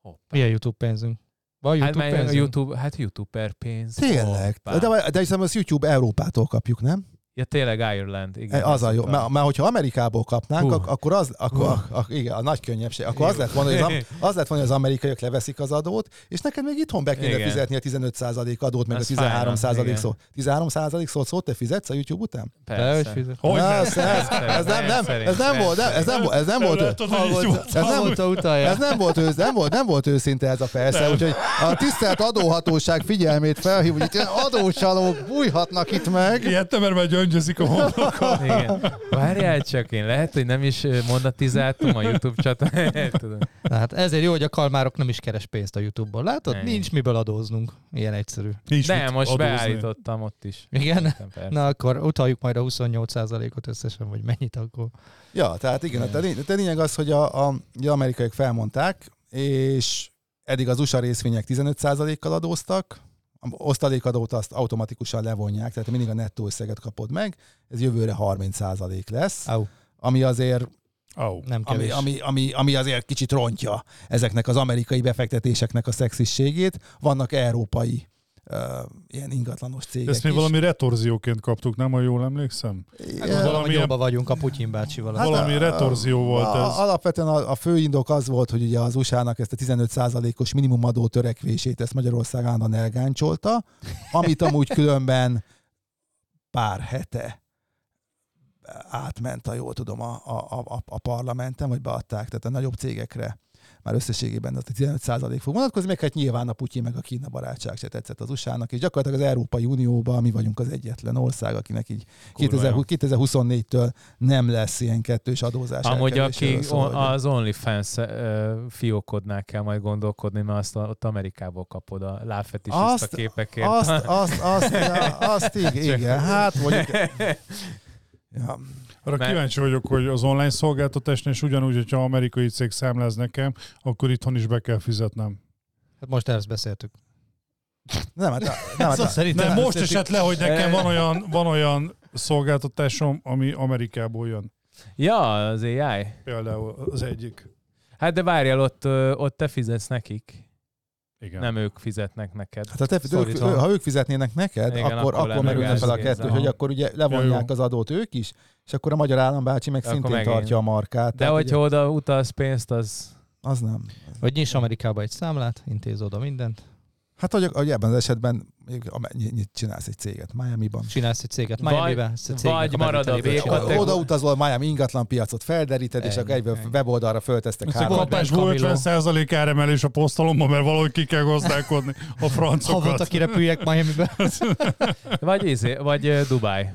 hoppá. Milyen YouTube pénzünk? Van Hát, YouTube a pénzünk? YouTube, hát YouTuber pénz. Tényleg. Hoppá. De, de hiszem, az YouTube Európától kapjuk, nem? Ja, tényleg Ireland. Igen, az a jó. a- Mert, mert hogyha Amerikából kapnánk, ak- akkor az, akkor, ak- ak- igen, a nagy könnyebbség, akkor az lett volna, hogy az, az lett volna, hogy az amerikaiak leveszik az adót, és neked még itthon be kéne Igen. fizetni a 15% adót, meg Ez a 13% fájna, szó. 13% szót, szót te fizetsz a YouTube után? Persze. fizet. Hogy ez, ez, ez, nem, nem, ez nem volt, ez nem, volt- ez nem volt, volt. ez nem, utalja. ez nem volt, nem volt, nem volt őszinte ez a persze, úgyhogy a tisztelt adóhatóság figyelmét felhív, hogy adócsalók bújhatnak itt meg. Ilyet mert már gyöngyözik a homlokon. Igen. Várjál csak, én lehet, hogy nem is monetizáltam a YouTube csatornát. Hát ezért jó, hogy a kalmárok nem is keres pénzt a YouTube-ból. Látod? Nem. Nincs miből adóznunk. Ilyen egyszerű. Nincs Nem, most adózni. beállítottam ott is. Igen? Persze. Na akkor utaljuk majd a 28%-ot összesen, vagy mennyit akkor. Ja, tehát igen, a lény- a lényeg az, hogy a, a, a amerikaiak felmondták, és eddig az USA részvények 15%-kal adóztak, osztalékadót azt automatikusan levonják, tehát mindig a nettó összeget kapod meg, ez jövőre 30% lesz, Au, ami azért Au. nem ami, ami, ami, ami azért kicsit rontja ezeknek az amerikai befektetéseknek a szexisségét. Vannak európai uh, ilyen ingatlanos cégek Ezt mi is. valami retorzióként kaptuk, nem, ha jól emlékszem? Hát hogy valamilyen- jobban vagyunk a Putyin bácsival. Hát valami a- retorzió volt a, ez. Alapvetően a, a fő indok az volt, hogy ugye az USA-nak ezt a 15%-os minimumadó törekvését ezt Magyarország állandóan elgáncsolta, amit amúgy különben pár hete átment, ha jól tudom, a, a, a, a parlamenten, vagy beadták, tehát a nagyobb cégekre már összességében az a 15% fog vonatkozni, meg hát nyilván a Putyin meg a Kína barátság se tetszett az USA-nak, és gyakorlatilag az Európai Unióban mi vagyunk az egyetlen ország, akinek így Kurva jó. 2020 2024-től nem lesz ilyen kettős adózás. Amúgy aki on, az OnlyFans fiókodnál kell majd gondolkodni, mert azt ott Amerikából kapod a lábfetisista Azt- képekért. Azt, azt, azt, azt, igen, igen, hát mondjuk... Ja. Arra Mert- kíváncsi vagyok, hogy az online szolgáltatásnál is ugyanúgy, hogyha amerikai cég számláz nekem, akkor itthon is be kell fizetnem. Hát most ezt beszéltük. Nem, hát, nem, Szóval hát, szerintem Nem, most beszéltük. esett le, hogy nekem Eh. van olyan, van olyan szolgáltatásom, ami Amerikából jön. Ja, az AI. Például az egyik. Hát de várjál, ott, ott te fizetsz nekik. Igen. Nem ők fizetnek neked. Hát ha, te, ők, ha ők fizetnének neked, Igen, akkor, akkor akkor, merülne fel a kettő, aha. hogy akkor ugye levonják jó. az adót ők is, és akkor a magyar állambácsi meg Akkor szintén megint. tartja a markát. De hogyha ugye, oda utalsz pénzt, az... Az nem. Vagy nyiss Amerikába egy számlát, intéz oda mindent, Hát hogy, hogy ebben az esetben mondjuk, ame- ny- ny- csinálsz egy céget Miami-ban. csinálsz egy céget Vagy- ezt a cégnek vagy marad a B kategória. Oda utazol, Miami ingatlan piacot felderíted, és Ennyi, akkor egyből ennyi. weboldalra föltesztek három. Volt kapásból Camilo. 50% áremelés a posztalomban, mert valahogy ki kell gazdálkodni a francokat. Havonta kirepüljek Miami-be. Vagy, izé, vagy Dubai.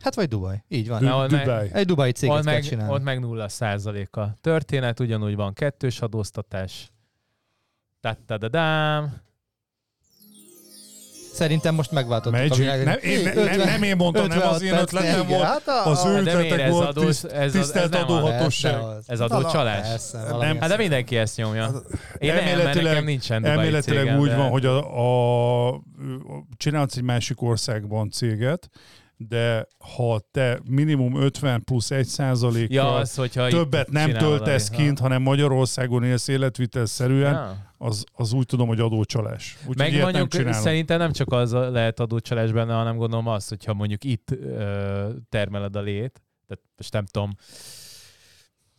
Hát vagy Dubaj. Így van. Na, Dubai. Egy dubai céget Ott kell meg, csinálni. ott meg nulla százaléka. Történet ugyanúgy van, kettős adóztatás. Tattadadám. Szerintem most megváltottuk a Magic. világot. Nem, én, ne, nem, nem én mondtam, nem az én 56 ötletem volt. Hát a, Az a, ő ötletek volt, adós- tiszt, ez tisztelt ez nem adóhatóság. Ez adócsalás? Nem. valami Hát de mindenki ezt nyomja. Én nem, mert Elméletileg- nekem nincsen Elméletileg cégem, úgy de... van, hogy a, a, a, csinálsz egy másik országban céget, de ha te minimum 50 plusz 1 százalékkal Ja, az, hogyha többet nem töltesz kint, hanem Magyarországon élsz életvitelszerűen, Ja. az, az úgy tudom, hogy adócsalás. Úgyhogy Meg nem mondjuk csinálok. szerintem nem csak az lehet adócsalás benne, hanem gondolom azt, hogyha mondjuk itt ö, termeled a lét, tehát most nem tudom,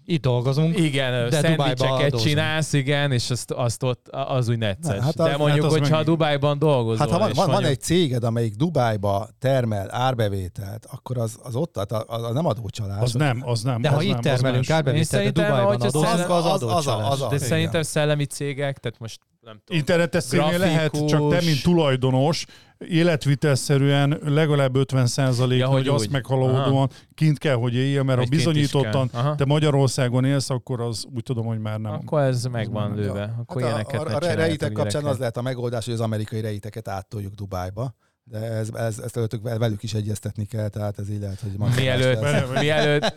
Itt dolgozunk. igen, De szendvicseket csinálsz, igen, és azt, azt ott, az úgy necces. Hát de az- mondjuk, hát az hogyha meg- Dubájban dolgozol, Hát ha van, van, van mondjuk, egy céged, amelyik Dubájba termel árbevételt, akkor az, az ott, tehát az, az nem adócsalás. Az nem, az nem. De az ha nem, itt az termelünk más. árbevételt, de adózunk, szellem- az az- az adócsalás. az a- de szerintem szellemi cégek, tehát most nem tudom. Internetes cégnél lehet, csak te, mint tulajdonos, életvitelszerűen legalább 50 százalék, Ja, hogy, hogy azt úgy. meghaladóan kint kell, hogy éljél, mert ha Egy kint is bizonyítottan te Magyarországon élsz, akkor az úgy tudom, hogy már nem. Akkor ez meg van nem- lőve. Akkor Hát ilyeneket a, a, a csináljatok, rejtek kapcsán az lehet a megoldás, hogy az amerikai rejteket áttoljuk Dubájba. De ez, ez, ezt előttük velük is egyeztetni kell, tehát ez így lehet, hogy majd Mielőtt, lesz. mielőtt,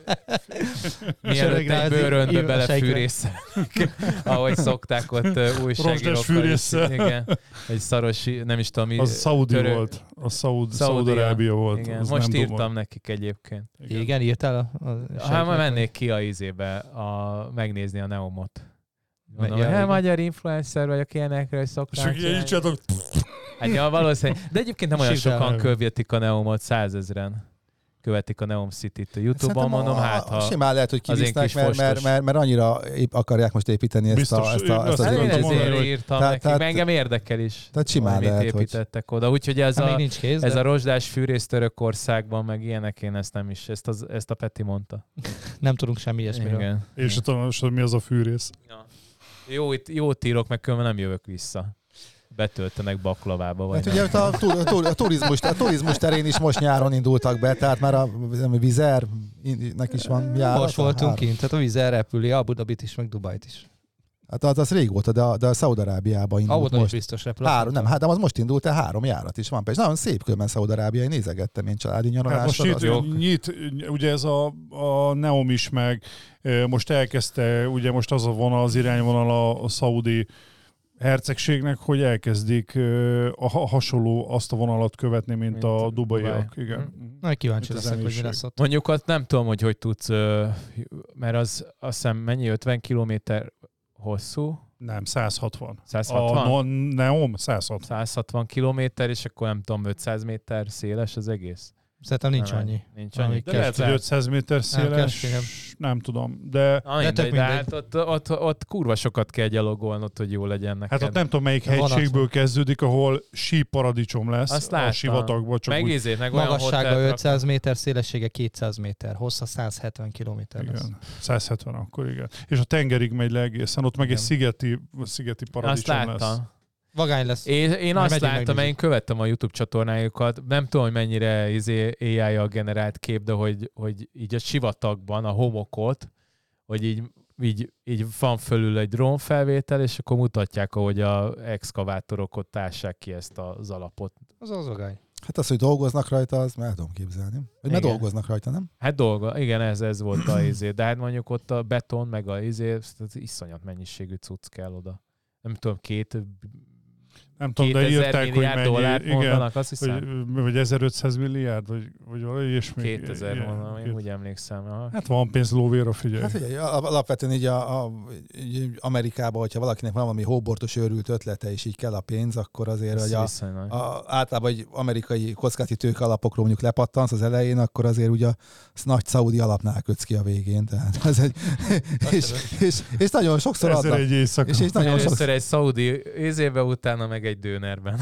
mielőtt egy bőrönbe ív- belefűrész, ahogy szokták ott újságírókkal. fűrésszel. Igen, egy szaros, nem is tudom, Az Szaudi török- volt. A Szaud, Szaudia. Szaudarábia volt. Igen, az most nem írtam Dubaj. nekik egyébként. Igen, írtál a, a Hát majd mennék ki a izébe a, megnézni a Neumot. Mondom, Ja, igen. magyar influencer vagyok, ilyenekről És szokták. akkor így csináltok, Hát ja, valószínűleg. De egyébként nem olyan Sivel. sokan követik a Neumot, százezren követik a Neum City-t a Youtube-on, Szerintem mondom, a- hát a, ha... simán lehet, hogy kivisznek, mert, mert, mert, mert, annyira akarják most építeni ezt Biztos, a, ezt a, ezt azt az Hát én ezért hogy- írtam Tehát- nekik, tehát- engem érdekel is. Tehát simán hogy mit lehet, hogy építettek oda. Úgyhogy ez Hát a, nincs kész, ez de a rozsdás fűrész Törökországban, meg ilyenek, én ezt nem is, ezt, az, ezt a Peti mondta. nem tudunk semmi ilyesmiről. Igen. és tudom, hogy mi az a fűrész. Ja. Jó, itt jót írok, meg különben nem jövök vissza. Betöltenek baklavába, vagy Hát nem. ugye ott a, a, tu- a, turizmus, a turizmus terén is most nyáron indultak be, tehát már a nem, Vizer nek is van járat. Most voltunk Három. kint, tehát a víz elrepüli Abu Dhabit is, meg Dubajt is. Hát az, az régóta, de, a- de a Szaudarábiában indult Dhabi most. biztos repül. Három, nem, hát de az most indult el, három járat is van. Persze nagyon szép különben Szaudarábia, én nézegettem én családi Hát most nyaralásra. nyit, nyit, ugye ez a, a Neom is meg, most elkezdte, ugye most az a vonal, az irányvonal a, a szaudi hercegségnek, hogy elkezdik a ha- hasonló azt a vonalat követni, mint, Mint a dubaiak. Dubai. Igen. Nagy kíváncsi Mint a leszek, hogy mi lesz ott. Mondjuk azt nem tudom, hogy hogy tudsz, mert az azt hiszem mennyi, 50 kilométer hosszú? Nem, 160. 160? A Neom 160. 160 kilométer, és akkor nem tudom, 500 méter széles az egész? Szerintem nincs Nem, annyi. Nincs annyi. De lehet, hogy 500 méter széles, keresgélem. nem tudom. De Na, mindegy, tök de mindegy. hát ott, ott, ott, kurva sokat kell gyalogolnod, hogy jó legyen neked. hát ott nem tudom melyik Van hegységből az. kezdődik, ahol sí paradicsom lesz Azt a láttam. sivatagban. Csak meg úgy, ízét, meg olyan Magassága hotelt 500 méter, szélessége 200 méter, hossza 170 kilométer lesz. igen, 170 akkor igen. És a tengerig megy le egészen, ott meg egy Igen. szigeti, szigeti Azt paradicsom lesz. Vagány lesz. Én, én azt láttam, én követtem a YouTube csatornájukat, nem tudom, hogy mennyire izé AI-a generált kép, de hogy, hogy így a sivatagban a homokot, hogy így, így, így van fölül egy drónfelvétel, és akkor mutatják, ahogy a exkavátorok ott ássák ki ezt az alapot. Az az vagány. Hát az, hogy dolgoznak rajta, az már tudom képzelni. Hogy Igen. dolgoznak rajta, nem? Hát dolga, igen, ez, ez volt a izé, de hát mondjuk ott a beton, meg a izé, az iszonyat mennyiségű cucc kell oda. Nem tudom, két, Nem tudom, de 2000 írták, hogy milliárd mennyi. dollárt Igen, mondanak, azt hiszem. vagy, vagy 1500 milliárd, vagy, vagy valami ilyesmi. 2000 Igen, mondom, én két- úgy emlékszem. Aha. Hát van pénz lóvéra, figyelj. Hát figyelj, al- alapvetően így, a, a, így Amerikában, hogyha valakinek van valami hóbortos őrült ötlete, és így kell a pénz, akkor azért, Ez hogy a, viszonylag. a, általában egy amerikai kockázati tőke alapokról mondjuk lepattansz az elején, akkor azért ugye a nagy szaudi alapnál kötsz ki a végén. Tehát az egy, és, és, és, nagyon sokszor Ezer adnak. egy éjszaka. És, és nagyon sokszor, egy szaudi ézébe, utána meg egy dőnerben.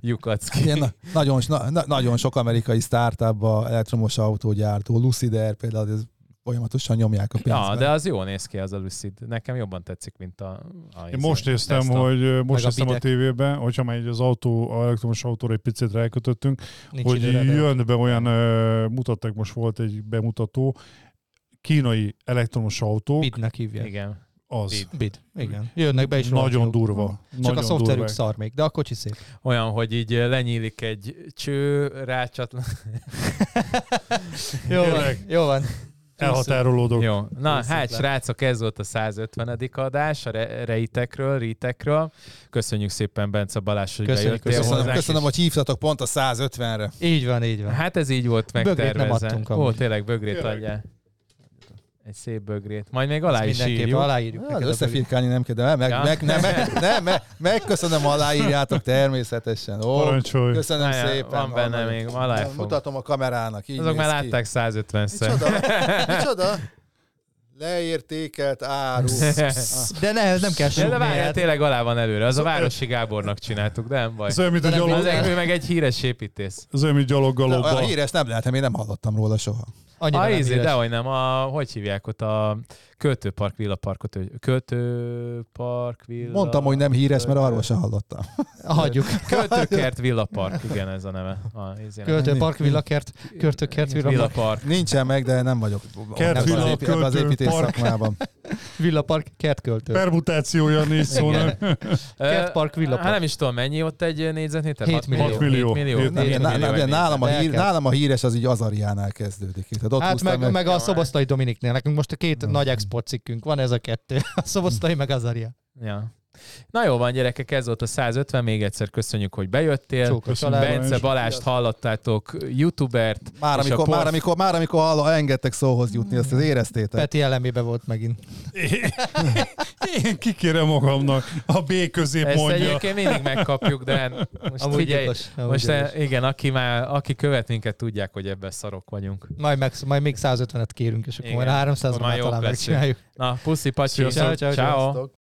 Lyukadsz ki. ilyen, na, nagyon, na, na- nagyon sok amerikai startupba, elektromos autógyártó, Lucider például, ez folyamatosan nyomják a pénzt. Ja, de az jól néz ki az a Lucid. Nekem jobban tetszik, mint a... a Én most néztem, hogy most a néztem a bidek. tévében, hogyha már az autó, a elektromos autóra egy picit rákötöttünk, Nincs hogy jön be olyan, mutattak, most volt egy bemutató, kínai elektromos autó, Bidnek hívják. Igen. Az Bid. Bid. Igen. Jönnek be is nagyon rohadt jók. durva. Csak nagyon a szoftverük durvák. szar még, de a kocsi szép. Olyan, hogy így lenyílik egy cső, rácsatlan. Jó van, jó van. Elhatárolódok. Jó. Na, hát srácok, ez volt a 150. adás a re- reitekről, ritekről. Köszönjük szépen, Bence Balázs, hogy Köszönjük, bejöttél Köszönöm, hozzánk, köszönöm, hogy hívtatok pont a 150-re. Így van, így van. Hát ez így volt Bögrét nem megtervezve. adtunk Ó, tényleg bögrét adjál. Egy szép bögrét. Majd még alá is írjuk. aláírjuk. Hát, neked a összefirkálni nem kell, de meg, meg, Ja. meg, nem, meg, nem, meg, megköszönöm, aláírjátok természetesen. Ó, Parancsolj. köszönöm Várjál, szépen. van benne Hallom. még, alá. Mutatom a kamerának. Így Azok már ki. látták 150-szer. Micsoda? Micsoda? Leértékelt áru. De ne, ez nem kell súgni. de várjál, tényleg alá van előre. Az a Városi Gábornak csináltuk, de nem baj. Ez olyan, mint a De Az gyalog, egy, ő meg egy híres építész. ez olyan, mint De a gyaloggalobba. híres nem lehet, én nem hallottam róla soha. Annyira A nem ízé, híres. dehogy nem, a, hogy hívják ott a Költőpark villaparkot, ő- Költőpark villa... Mondtam, hogy nem híres, mert arról sem hallottam. Hagyjuk. Költőkert villapark, igen ez a neve. A. Költőpark, villakert, költőkert, villapark. villapark. Nincsen meg, de nem vagyok Kert, villa, az, épi, ebben az építés park. szakmában. Villapark, kertköltő. Permutációja négy szónak. Ö, Kertpark, villapark. Hát nem is tudom, mennyi ott egy négyzetméter? Hét Hat millió. Hat millió. Hét millió. Hét Nem, Hét én, millió nálam, a hír, Elkezd. nálam a híres az így Azariánál kezdődik. Tehát ott Hát meg, meg a Szoboszlai Dominiknél. Nekünk most a két nagy cikkünk van, ez a kettő. A Szoboszlai meg Azaria. Ja. Na jó van, gyerekek, ez volt a 150. Még egyszer köszönjük, hogy bejöttél. Csókos. Bence Balást hallottátok, youtubert. Már amikor, por- már amikor, már amikor hallom, engedtek szóhoz jutni, azt az éreztétek. Peti elemébe volt megint. Én kikérem magamnak. A B közép Ezt mondja. egyébként mindig megkapjuk, de hát most Amúgy figyelj, gyilkos. Amúgy most eh, igen, aki már, aki követ minket, tudják, hogy ebben szarok vagyunk. Majd, meg, majd még 150-et kérünk, és akkor Igen. majd 300 Akkor már már talán megcsináljuk. Na, puszi, pacsi. Ciao, ciao, ciao. Sziasztok.